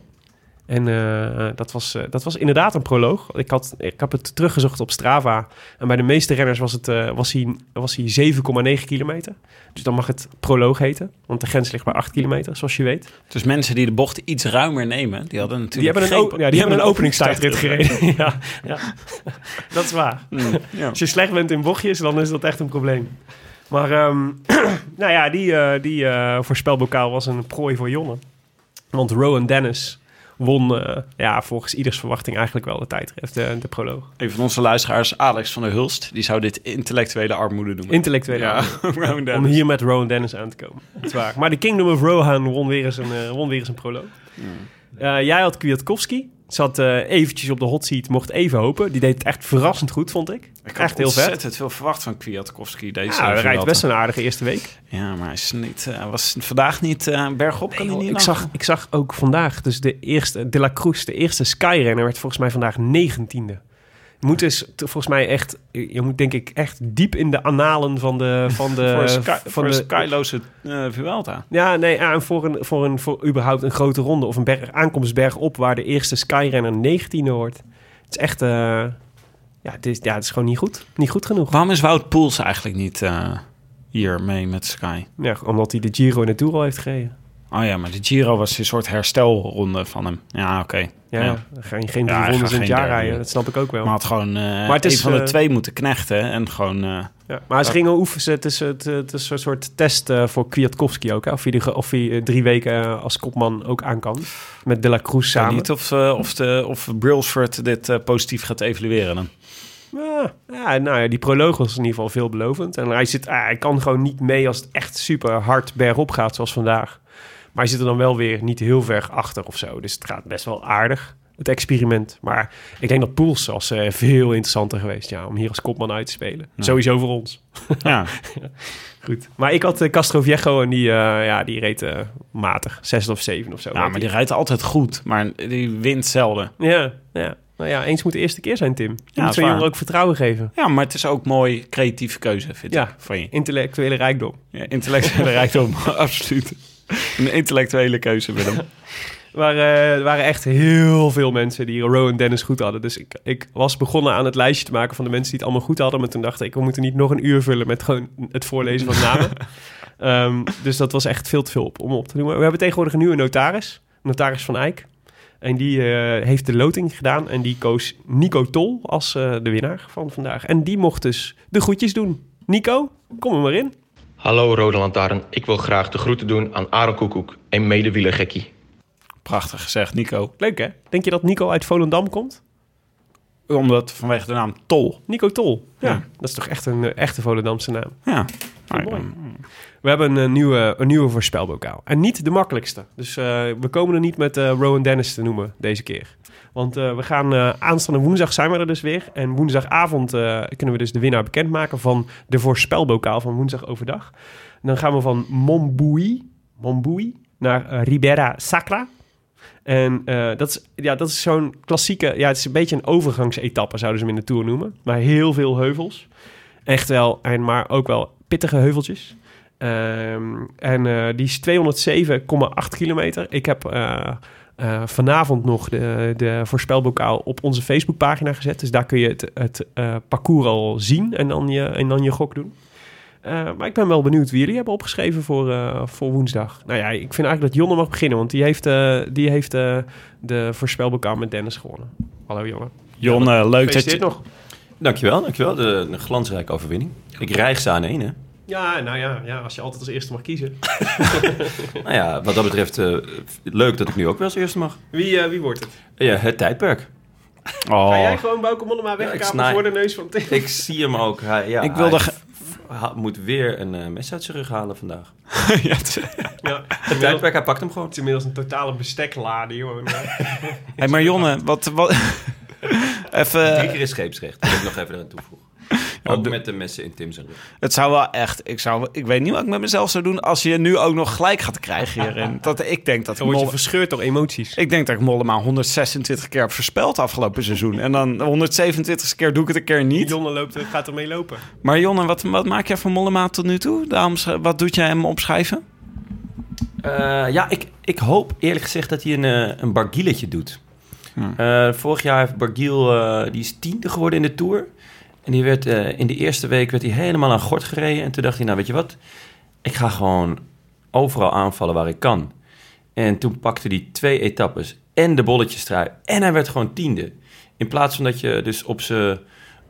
En eh, dat, was, eh, dat was inderdaad een proloog. Ik, had, ik heb het teruggezocht op Strava. En bij de meeste renners was, het, eh, was hij, was hij 7,9 kilometer. Dus dan mag het proloog heten. Want de grens ligt bij 8 kilometer, zoals je weet. Dus mensen die de bocht iets ruimer nemen, die hadden Die natuurlijk hebben een, geen- ja, die hebben een openingstijdrit gereden. [LAUGHS] ja, ja, [LAUGHS] dat is waar. Mm, ja. Als je slecht bent in bochtjes, dan is dat echt een probleem. Maar ehm, [CLEARS THROAT] nou ja, die, die voorspelbokaal was een prooi voor Jonne. Want Rowan Dennis won eh, ja, volgens ieders verwachting eigenlijk wel de tijdrit, de, de proloog. Een van onze luisteraars, Alex van der Hulst, die zou dit intellectuele armoede noemen. Intellectuele ja, armoede. [LAUGHS] Om hier met Rowan Dennis aan te komen. Dat is waar. Maar de Kingdom of Rohan won weer eens een, eh, won weer eens een proloog. Eh, jij had Kwiatkowski. Zat eh, eventjes op de hot seat, mocht even hopen. Die deed het echt verrassend goed, vond ik. Ik echt heel vet. ontzettend veel verwacht van Kwiatkowski deze Ja, hij rijdt best een aardige eerste week. Ja, maar hij is niet, eh, was vandaag niet eh, bergop. Kan hij niet ik, zag, ik zag ook vandaag, dus de eerste, De La Cruz, de eerste Skyrenner, werd volgens mij vandaag 19e. Je moet dus volgens mij echt, je moet denk ik echt diep in de analen van de... [LAUGHS] Van de voor een, sky, van voor een de, skyloze eh, Vuelta. Ja, nee, en voor, een, voor, een, voor überhaupt een grote ronde of een berg, aankomstberg op waar de eerste Skyrenner 19e wordt. Het is echt, eh, ja, het is, ja, het is gewoon niet goed. Niet goed genoeg. Waarom is Wout Poels eigenlijk niet eh, hier mee met Sky? Ja, omdat hij de Giro en de Tour al heeft gereden. Oh ja, maar de Giro was een soort herstelronde van hem. Ja, oké. Ja, geen Ja, drie rondes in het geen jaar derde. rijden. Dat snap ik ook wel. Maar had gewoon eh Maar het is, een van de eh, twee moeten knechten en gewoon... eh, Ja, maar ze gingen oefenen. Het is, het, het is een soort test voor Kwiatkowski ook. Hè? Of hij, de, of hij drie weken als kopman ook aan kan. Met De La Cruz Ik samen. weet niet of, of, de, of Brailsford dit positief gaat evalueren dan. Ja, nou ja, die proloog was in ieder geval veelbelovend. En hij, zit, hij kan gewoon niet mee als het echt super hard bergop gaat zoals vandaag. Maar hij zit er dan wel weer niet heel ver achter of zo. Dus het gaat best wel aardig, het experiment. Maar ik denk dat Poels was eh, veel interessanter geweest ja, om hier als kopman uit te spelen. Sowieso voor ons. [LAUGHS] Ja, [LAUGHS] Goed. Maar ik had eh, Castro Viejo en die, eh, ja, die reed matig. Zesde of zeven of zo. ja maar die rijdt altijd goed, maar die wint zelden. Ja, ja. Nou ja, eens moet de eerste keer zijn, Tim. Je Ja, moet zo'n jongen ook vertrouwen geven. Ja, maar het is ook mooi creatieve keuze, vind Ja. ik, van je. Intellectuele rijkdom. Ja, intellectuele [LAUGHS] rijkdom, absoluut. [LAUGHS] Een intellectuele keuze, Willem. [LAUGHS] Maar eh, er waren echt heel veel mensen die Rowan Dennis goed hadden. Dus ik, ik was begonnen aan het lijstje te maken van de mensen die het allemaal goed hadden. Maar toen dacht ik, we moeten niet nog een uur vullen met gewoon het voorlezen van namen. [LAUGHS] Ehm, dus dat was echt veel te veel op, om op te noemen. We hebben tegenwoordig een nieuwe notaris. Notaris van Eyck. En die eh, heeft de loting gedaan. En die koos Nico Tol als eh, de winnaar van vandaag. En die mocht dus de groetjes doen. Nico, kom er maar in. Hallo Rode Lantaarn, ik wil graag de groeten doen aan Aaron Koekoek, een medewielergekkie. Prachtig gezegd, Nico. Leuk hè? Denk je dat Nico uit Volendam komt? Omdat vanwege de naam Tol. Nico Tol. Ja, Ja. dat is toch echt een eh, echte Volendamse naam. Ja. Maar, mooi. eh, We hebben een nieuwe, een nieuwe voorspelbokaal. En niet de makkelijkste. Dus eh, we komen er niet met eh, Rowan Dennis te noemen deze keer. Want eh, we gaan eh, aanstaande woensdag zijn we er dus weer. En woensdagavond eh, kunnen we dus de winnaar bekendmaken van de voorspelbokaal van woensdag overdag. Dan gaan we van Montbui, Montbui naar Ribera Sacra. En dat is, ja, dat is zo'n klassieke... Ja, het is een beetje een overgangsetappe, zouden ze hem in de Tour noemen. Maar heel veel heuvels. Echt wel, en maar ook wel pittige heuveltjes. Ehm, en die is 207,8 kilometer. Ik heb eh, vanavond nog de, de voorspelbokaal op onze Facebookpagina gezet. Dus daar kun je het, het eh, parcours al zien en dan je, en dan je gok doen. Eh, maar ik ben wel benieuwd wie jullie hebben opgeschreven voor, eh, voor woensdag. Nou ja, ik vind eigenlijk dat Jonne mag beginnen, want die heeft, eh, die heeft eh, de voorspelbokaal met Dennis gewonnen. Hallo Jonne. Jon, eh, leuk dat je... nog. Dankjewel, dankjewel. De, een glansrijke overwinning. Ik rijg ze aan één, hè. Ja, nou ja, ja, als je altijd als eerste mag kiezen. [LAUGHS] Nou ja, wat dat betreft eh, leuk dat ik nu ook wel als eerste mag. Wie, eh, wie wordt het? Ja, het tijdperk. Oh, Ga jij gewoon Bauke Mollema wegkapen snij- voor de neus van Tim? Ik zie hem ook. Hij, ja, Ik wilde moet weer een eh, mes uit zijn rug halen vandaag. [LAUGHS] ja, het- Ja, Het tijdperk, hij pakt hem gewoon. Het is inmiddels een totale besteklade, jongen. [LAUGHS] hey, maar Jonne, wat... wat even... Drie keer is scheepsrecht. Dat wil ik nog even aan toevoegen. Ook de- met de messen in Tim zijn rug. Het zou wel echt... Ik, zou, ik weet niet wat ik met mezelf zou doen als je nu ook nog gelijk gaat krijgen hierin. Dat, ik denk dat Dan word je verscheurd door emoties. Ik denk dat ik Mollema 126 keer heb voorspeld afgelopen seizoen. En dan 127 keer doe ik het een keer niet. Jonne loopt, gaat ermee lopen. Maar Jonne, wat, wat maak jij van Mollema tot nu toe? Daarom, sch- wat doet jij hem opschrijven? Eh, ja, ik, ik hoop eerlijk gezegd dat hij een, eh, een bargieletje doet. Eh, vorig jaar heeft Bargiel, eh, die is tiende geworden in de Tour. En die werd, eh, in de eerste week werd hij helemaal aan gort gereden. En toen dacht hij, nou weet je wat, ik ga gewoon overal aanvallen waar ik kan. En toen pakte hij twee etappes en de bolletjestrui. En hij werd gewoon tiende. In plaats van dat je dus op zijn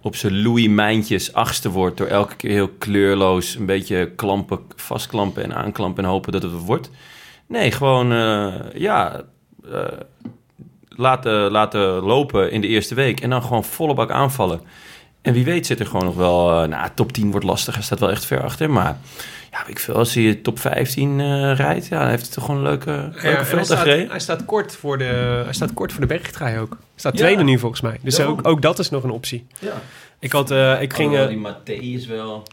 op Louis Mijntjes achtste wordt... door elke keer heel kleurloos een beetje klampen, vastklampen en aanklampen... en hopen dat het wat wordt. Nee, gewoon, eh, ja... eh, laten, laten lopen in de eerste week. En dan gewoon volle bak aanvallen. En wie weet zit er gewoon nog wel... eh, nou, top 10 wordt lastig. Hij staat wel echt ver achter. Maar ja, weet ik veel. Als hij top 15 eh, rijdt... Ja, dan heeft het toch gewoon een leuke, Ja, leuke hij, veld staat, hij, staat kort voor de, hij staat kort voor de bergtrui ook. Hij staat Ja. tweede nu volgens mij. Dus ook, ook dat is nog een optie. Ja. Ik, had, eh, ik ging... eh, die Matthäus wel...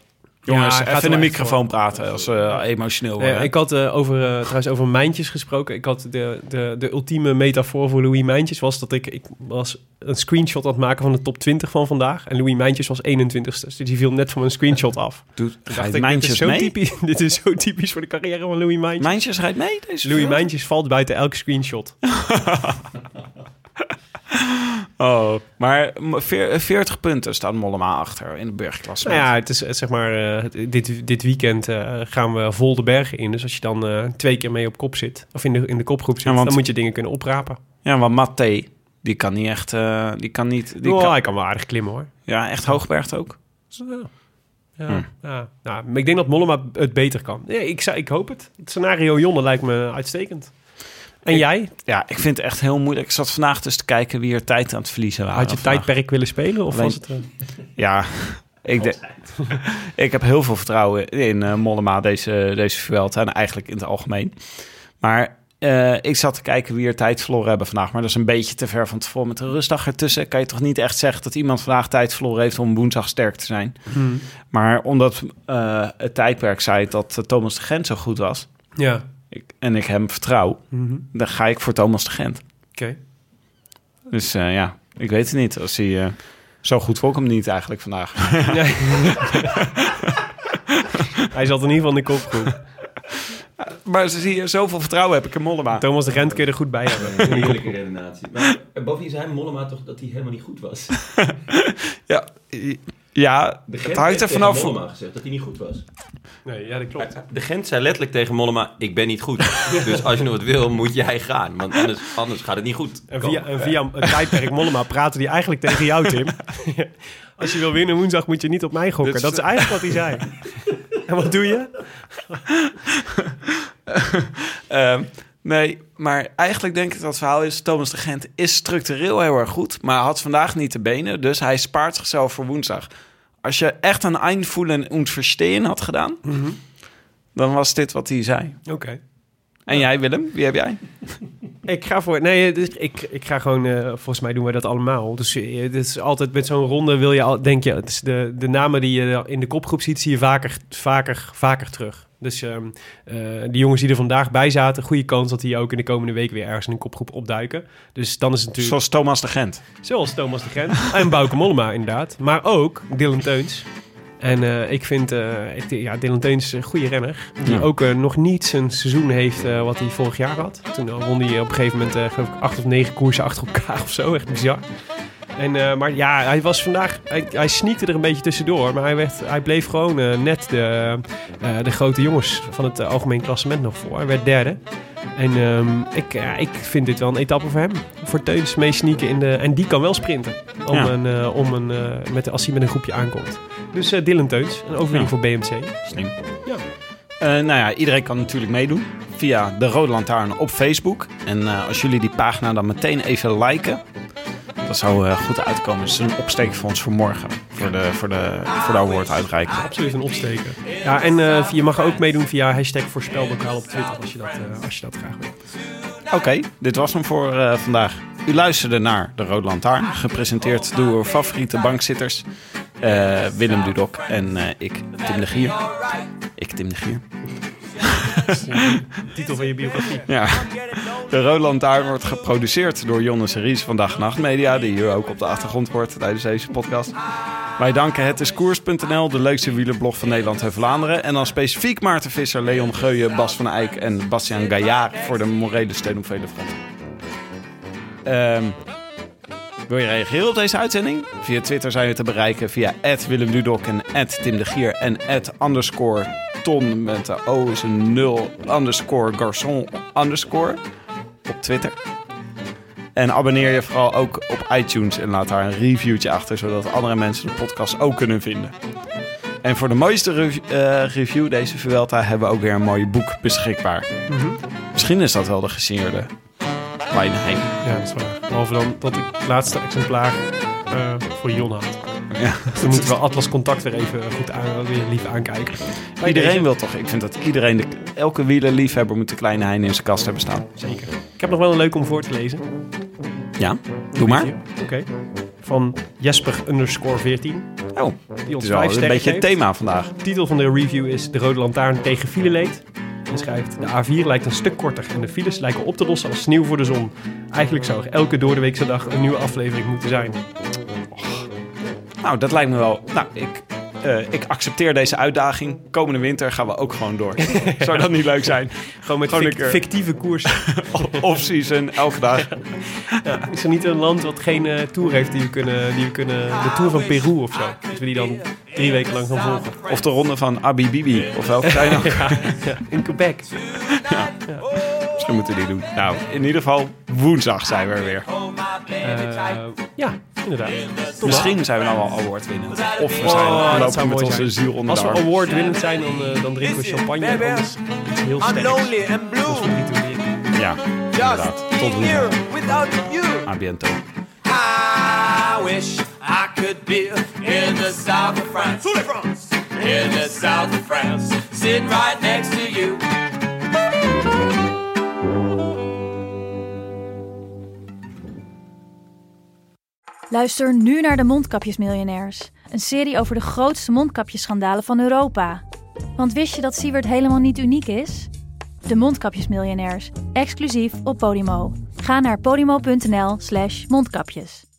Jongens, even in de microfoon praten als we emotioneel Nee, worden. ik had eh, over, eh, trouwens over Mijntjes gesproken. Ik had de, de, de ultieme metafoor voor Louis Mijntjes was dat ik, ik was een screenshot aan het maken van de top 20 van vandaag. En Louis Mijntjes was 21ste. Dus die viel net van mijn screenshot af. [LAUGHS] Doet, dacht ik, dit is, zo mee? typisch, [LAUGHS] dit is zo typisch voor de carrière van Louis Mijntjes. Mijntjes rijdt mee deze Louis? Mijntjes valt buiten elke screenshot. [LAUGHS] Oh, maar veer- 40 punten staat Mollema achter in de bergklasse. Nou ja, het is eh, zeg maar, eh, dit, dit weekend eh, gaan we vol de bergen in. Dus als je dan eh, twee keer mee op kop zit, of in de, in de kopgroep zit, Ja, want- dan moet je dingen kunnen oprapen. Ja, want Matte, die kan niet echt... eh, die kan niet... Die Oh, kan, hij kan wel aardig klimmen hoor. ja, echt hoogberg ook. Ja. Ja, Hm. ja. Nou, ik denk dat Mollema het beter kan. Ja, ik, zou, ik hoop het. Het scenario Jonne lijkt me uitstekend. En Ik- jij? Ja, ik vind het echt heel moeilijk. Ik zat vandaag dus te kijken wie er tijd aan het verliezen waren. Had je vandaag. tijdperk willen spelen? Of Alleen- was het... eh, Ja, ik, de- [LAUGHS] ik heb heel veel vertrouwen in eh, Mollema, deze, deze Vuelta. En eigenlijk in het algemeen. Maar eh, ik zat te kijken wie er tijd verloren hebben vandaag. Maar dat is een beetje te ver van tevoren. Met een rustdag ertussen kan je toch niet echt zeggen... dat iemand vandaag tijd verloren heeft om woensdag sterk te zijn. Maar omdat eh, het tijdperk zei dat Thomas de Gent zo goed was... Ja. Ik, en ik hem vertrouw, Mhm. dan ga ik voor Thomas de Gent. Oké. Dus eh, ja, ik weet het niet. Als hij, eh, zo goed vond ik hem niet eigenlijk vandaag. [LAUGHS] Nee. [LAUGHS] Hij zat in ieder geval in de kopgroep. maar ze zie je, zoveel vertrouwen heb ik in Mollema. Thomas de Gent kun je er goed bij hebben. Een heerlijke redenatie. Maar eh, bovendien zei Mollema toch dat hij helemaal niet goed was. [LAUGHS] Ja, ja De het Gent hangt er tegen vanaf. Mollema gezegd dat hij niet goed was. Nee, ja, dat klopt. De Gent zei letterlijk tegen Mollema, ik ben niet goed. [LAUGHS] dus als je nog wat wil, moet jij gaan. Want anders, anders gaat het niet goed. En via, en via het tijdperk Mollema praten die eigenlijk tegen jou, Tim. [LAUGHS] Als je wil winnen woensdag, moet je niet op mij gokken. Dat is- is eigenlijk wat hij zei. [LAUGHS] En wat doe je? Ehm, nee, maar eigenlijk denk ik dat het verhaal is... Thomas de Gent is structureel heel erg goed... maar had vandaag niet de benen, dus hij spaart zichzelf voor woensdag. Als je echt een einvoelen und verstehen had gedaan... dan was dit wat hij zei. Oké. En jij, Willem? Wie heb jij? Ik ga voor. Nee, dus ik, ik ga gewoon. eh, volgens mij doen wij dat allemaal. Dus eh, het is altijd met zo'n ronde wil je al. Denk je, het is de, de namen die je in de kopgroep ziet, zie je vaker, vaker, vaker terug. Dus ehm eh, die jongens die er vandaag bij zaten, goede kans dat die ook in de komende week weer ergens in een kopgroep opduiken. Dus dan is het natuurlijk. Zoals Thomas de Gent. Zoals Thomas de Gent en Bouke Mollema inderdaad. Maar ook Dylan Teuns. En eh, ik vind ik, ja, Dylan Teuns een goede renner. Die Ja. ook eh, nog niet zijn seizoen heeft wat hij vorig jaar had. Toen won hij op een gegeven moment geloof ik acht of negen koersen achter elkaar [LAUGHS] of zo. Echt bizar. En, eh, maar ja, hij was vandaag... Hij, hij sneakte er een beetje tussendoor. Maar hij, werd, hij bleef gewoon eh, net de, eh, de grote jongens van het algemeen klassement nog voor. Hij werd derde. En ehm, ik, ja, ik vind dit wel een etappe voor hem. Voor Teuns mee sneaken in de... En die kan wel sprinten. Om Ja. een, om een, met, als hij met een groepje aankomt. Dus Dylan Teuns. Een overwinning voor BMC. Slim. Ja. Nou ja, iedereen kan natuurlijk meedoen via de Rode Lantaarn op Facebook. En als jullie die pagina dan meteen even liken, dat zou eh, goed uitkomen. Dat is een opsteek voor ons voor morgen, voor de, voor de, voor de awarduitreiking. Absoluut een opsteken. Ja, en eh, je mag ook meedoen via hashtag voorspelbokaal op Twitter. Als je dat, eh, als je dat graag wilt. Oké, dit was hem voor eh, vandaag. U luisterde naar de Rode Lantaarn, gepresenteerd door uw favoriete bankzitters. eh, Willem Dudok en eh, ik, Tim de Gier. Ik, Tim de Gier. [LAUGHS] Titel van je biografie. Ja. De Rode Lantaarn wordt geproduceerd door Jonne Series van Dag Nacht Media, die hier ook op de achtergrond wordt tijdens deze podcast. Wij danken Het is Koers.nl, de leukste wielerblog van Nederland en Vlaanderen. En dan specifiek Maarten Visser, Leon Geuyen, Bas van Eyck en Bastiaan Gaillard voor de morele steun op vele fronten. Ehm, wil je reageren op deze uitzending? Via Twitter zijn we te bereiken via Willem Dudok en Tim de Gier en underscore ton met de O is een 0 underscore garçon underscore op Twitter. En abonneer je vooral ook op iTunes en laat daar een reviewtje achter, zodat andere mensen de podcast ook kunnen vinden. En voor de mooiste rev- eh, review deze Vuelta hebben we ook weer een mooi boek beschikbaar. Misschien is dat wel de gesigneerde Wijnheim. Ja, dat is waar. Behalve dan dat ik het laatste exemplaar eh, voor Jon had. Ja. Dus dan moeten we Atlas Contact weer even goed aan, weer lief aankijken. Iedereen deze. wil toch, ik vind dat iedereen, de, elke wielerliefhebber moet de kleine hein in zijn kast hebben staan. Zeker. Ik heb nog wel een leuk om voor te lezen. Ja, doe maar. Oké. Van Jesper underscore 14. Oh, Die het ons is wel vijf een beetje het thema vandaag. De titel van de review is De Rode Lantaarn tegen fileleed. En schrijft, de A4 lijkt een stuk korter en de files lijken op te lossen als sneeuw voor de zon. Eigenlijk zou er elke doordeweekse dag een nieuwe aflevering moeten zijn. Nou, dat lijkt me wel. Nou, ik, eh, ik accepteer deze uitdaging. Komende winter gaan we ook gewoon door. [LAUGHS] Zou dat niet leuk zijn? Gewoon met Gewoon fictieve koers. [LAUGHS] Off-season, elke dag. Ja, is er niet een land wat geen eh, tour heeft die we kunnen, die we kunnen... De Tour van Peru of zo. Dat we die dan drie weken lang gaan volgen. Of de ronde van Abibibi. Of welke zijn ook. [LAUGHS] Ja, ja, in Quebec. Misschien moeten die doen. Nou, in ieder geval, woensdag zijn we er weer. Eh, ja, inderdaad. Misschien zijn we nou wel award winnen. Of we Oh, zijn, dat lopen zou met mooi onze zijn. ziel onder Als de we arm. award-winnend zijn, dan, eh, dan drinken we champagne. En anders iets heel I'm sterks. lonely and blue. Niet doen. Ja, inderdaad. Just Tot being here woensdag. without you. A. I wish I could be in the south of France. In the south of France. Sitting right next to you. Luister nu naar de Mondkapjesmiljonairs. Een serie over de grootste mondkapjesschandalen van Europa. Want wist je dat Siewert helemaal niet uniek is? De Mondkapjesmiljonairs, exclusief op Podimo. Ga naar podimo.nl slash mondkapjes.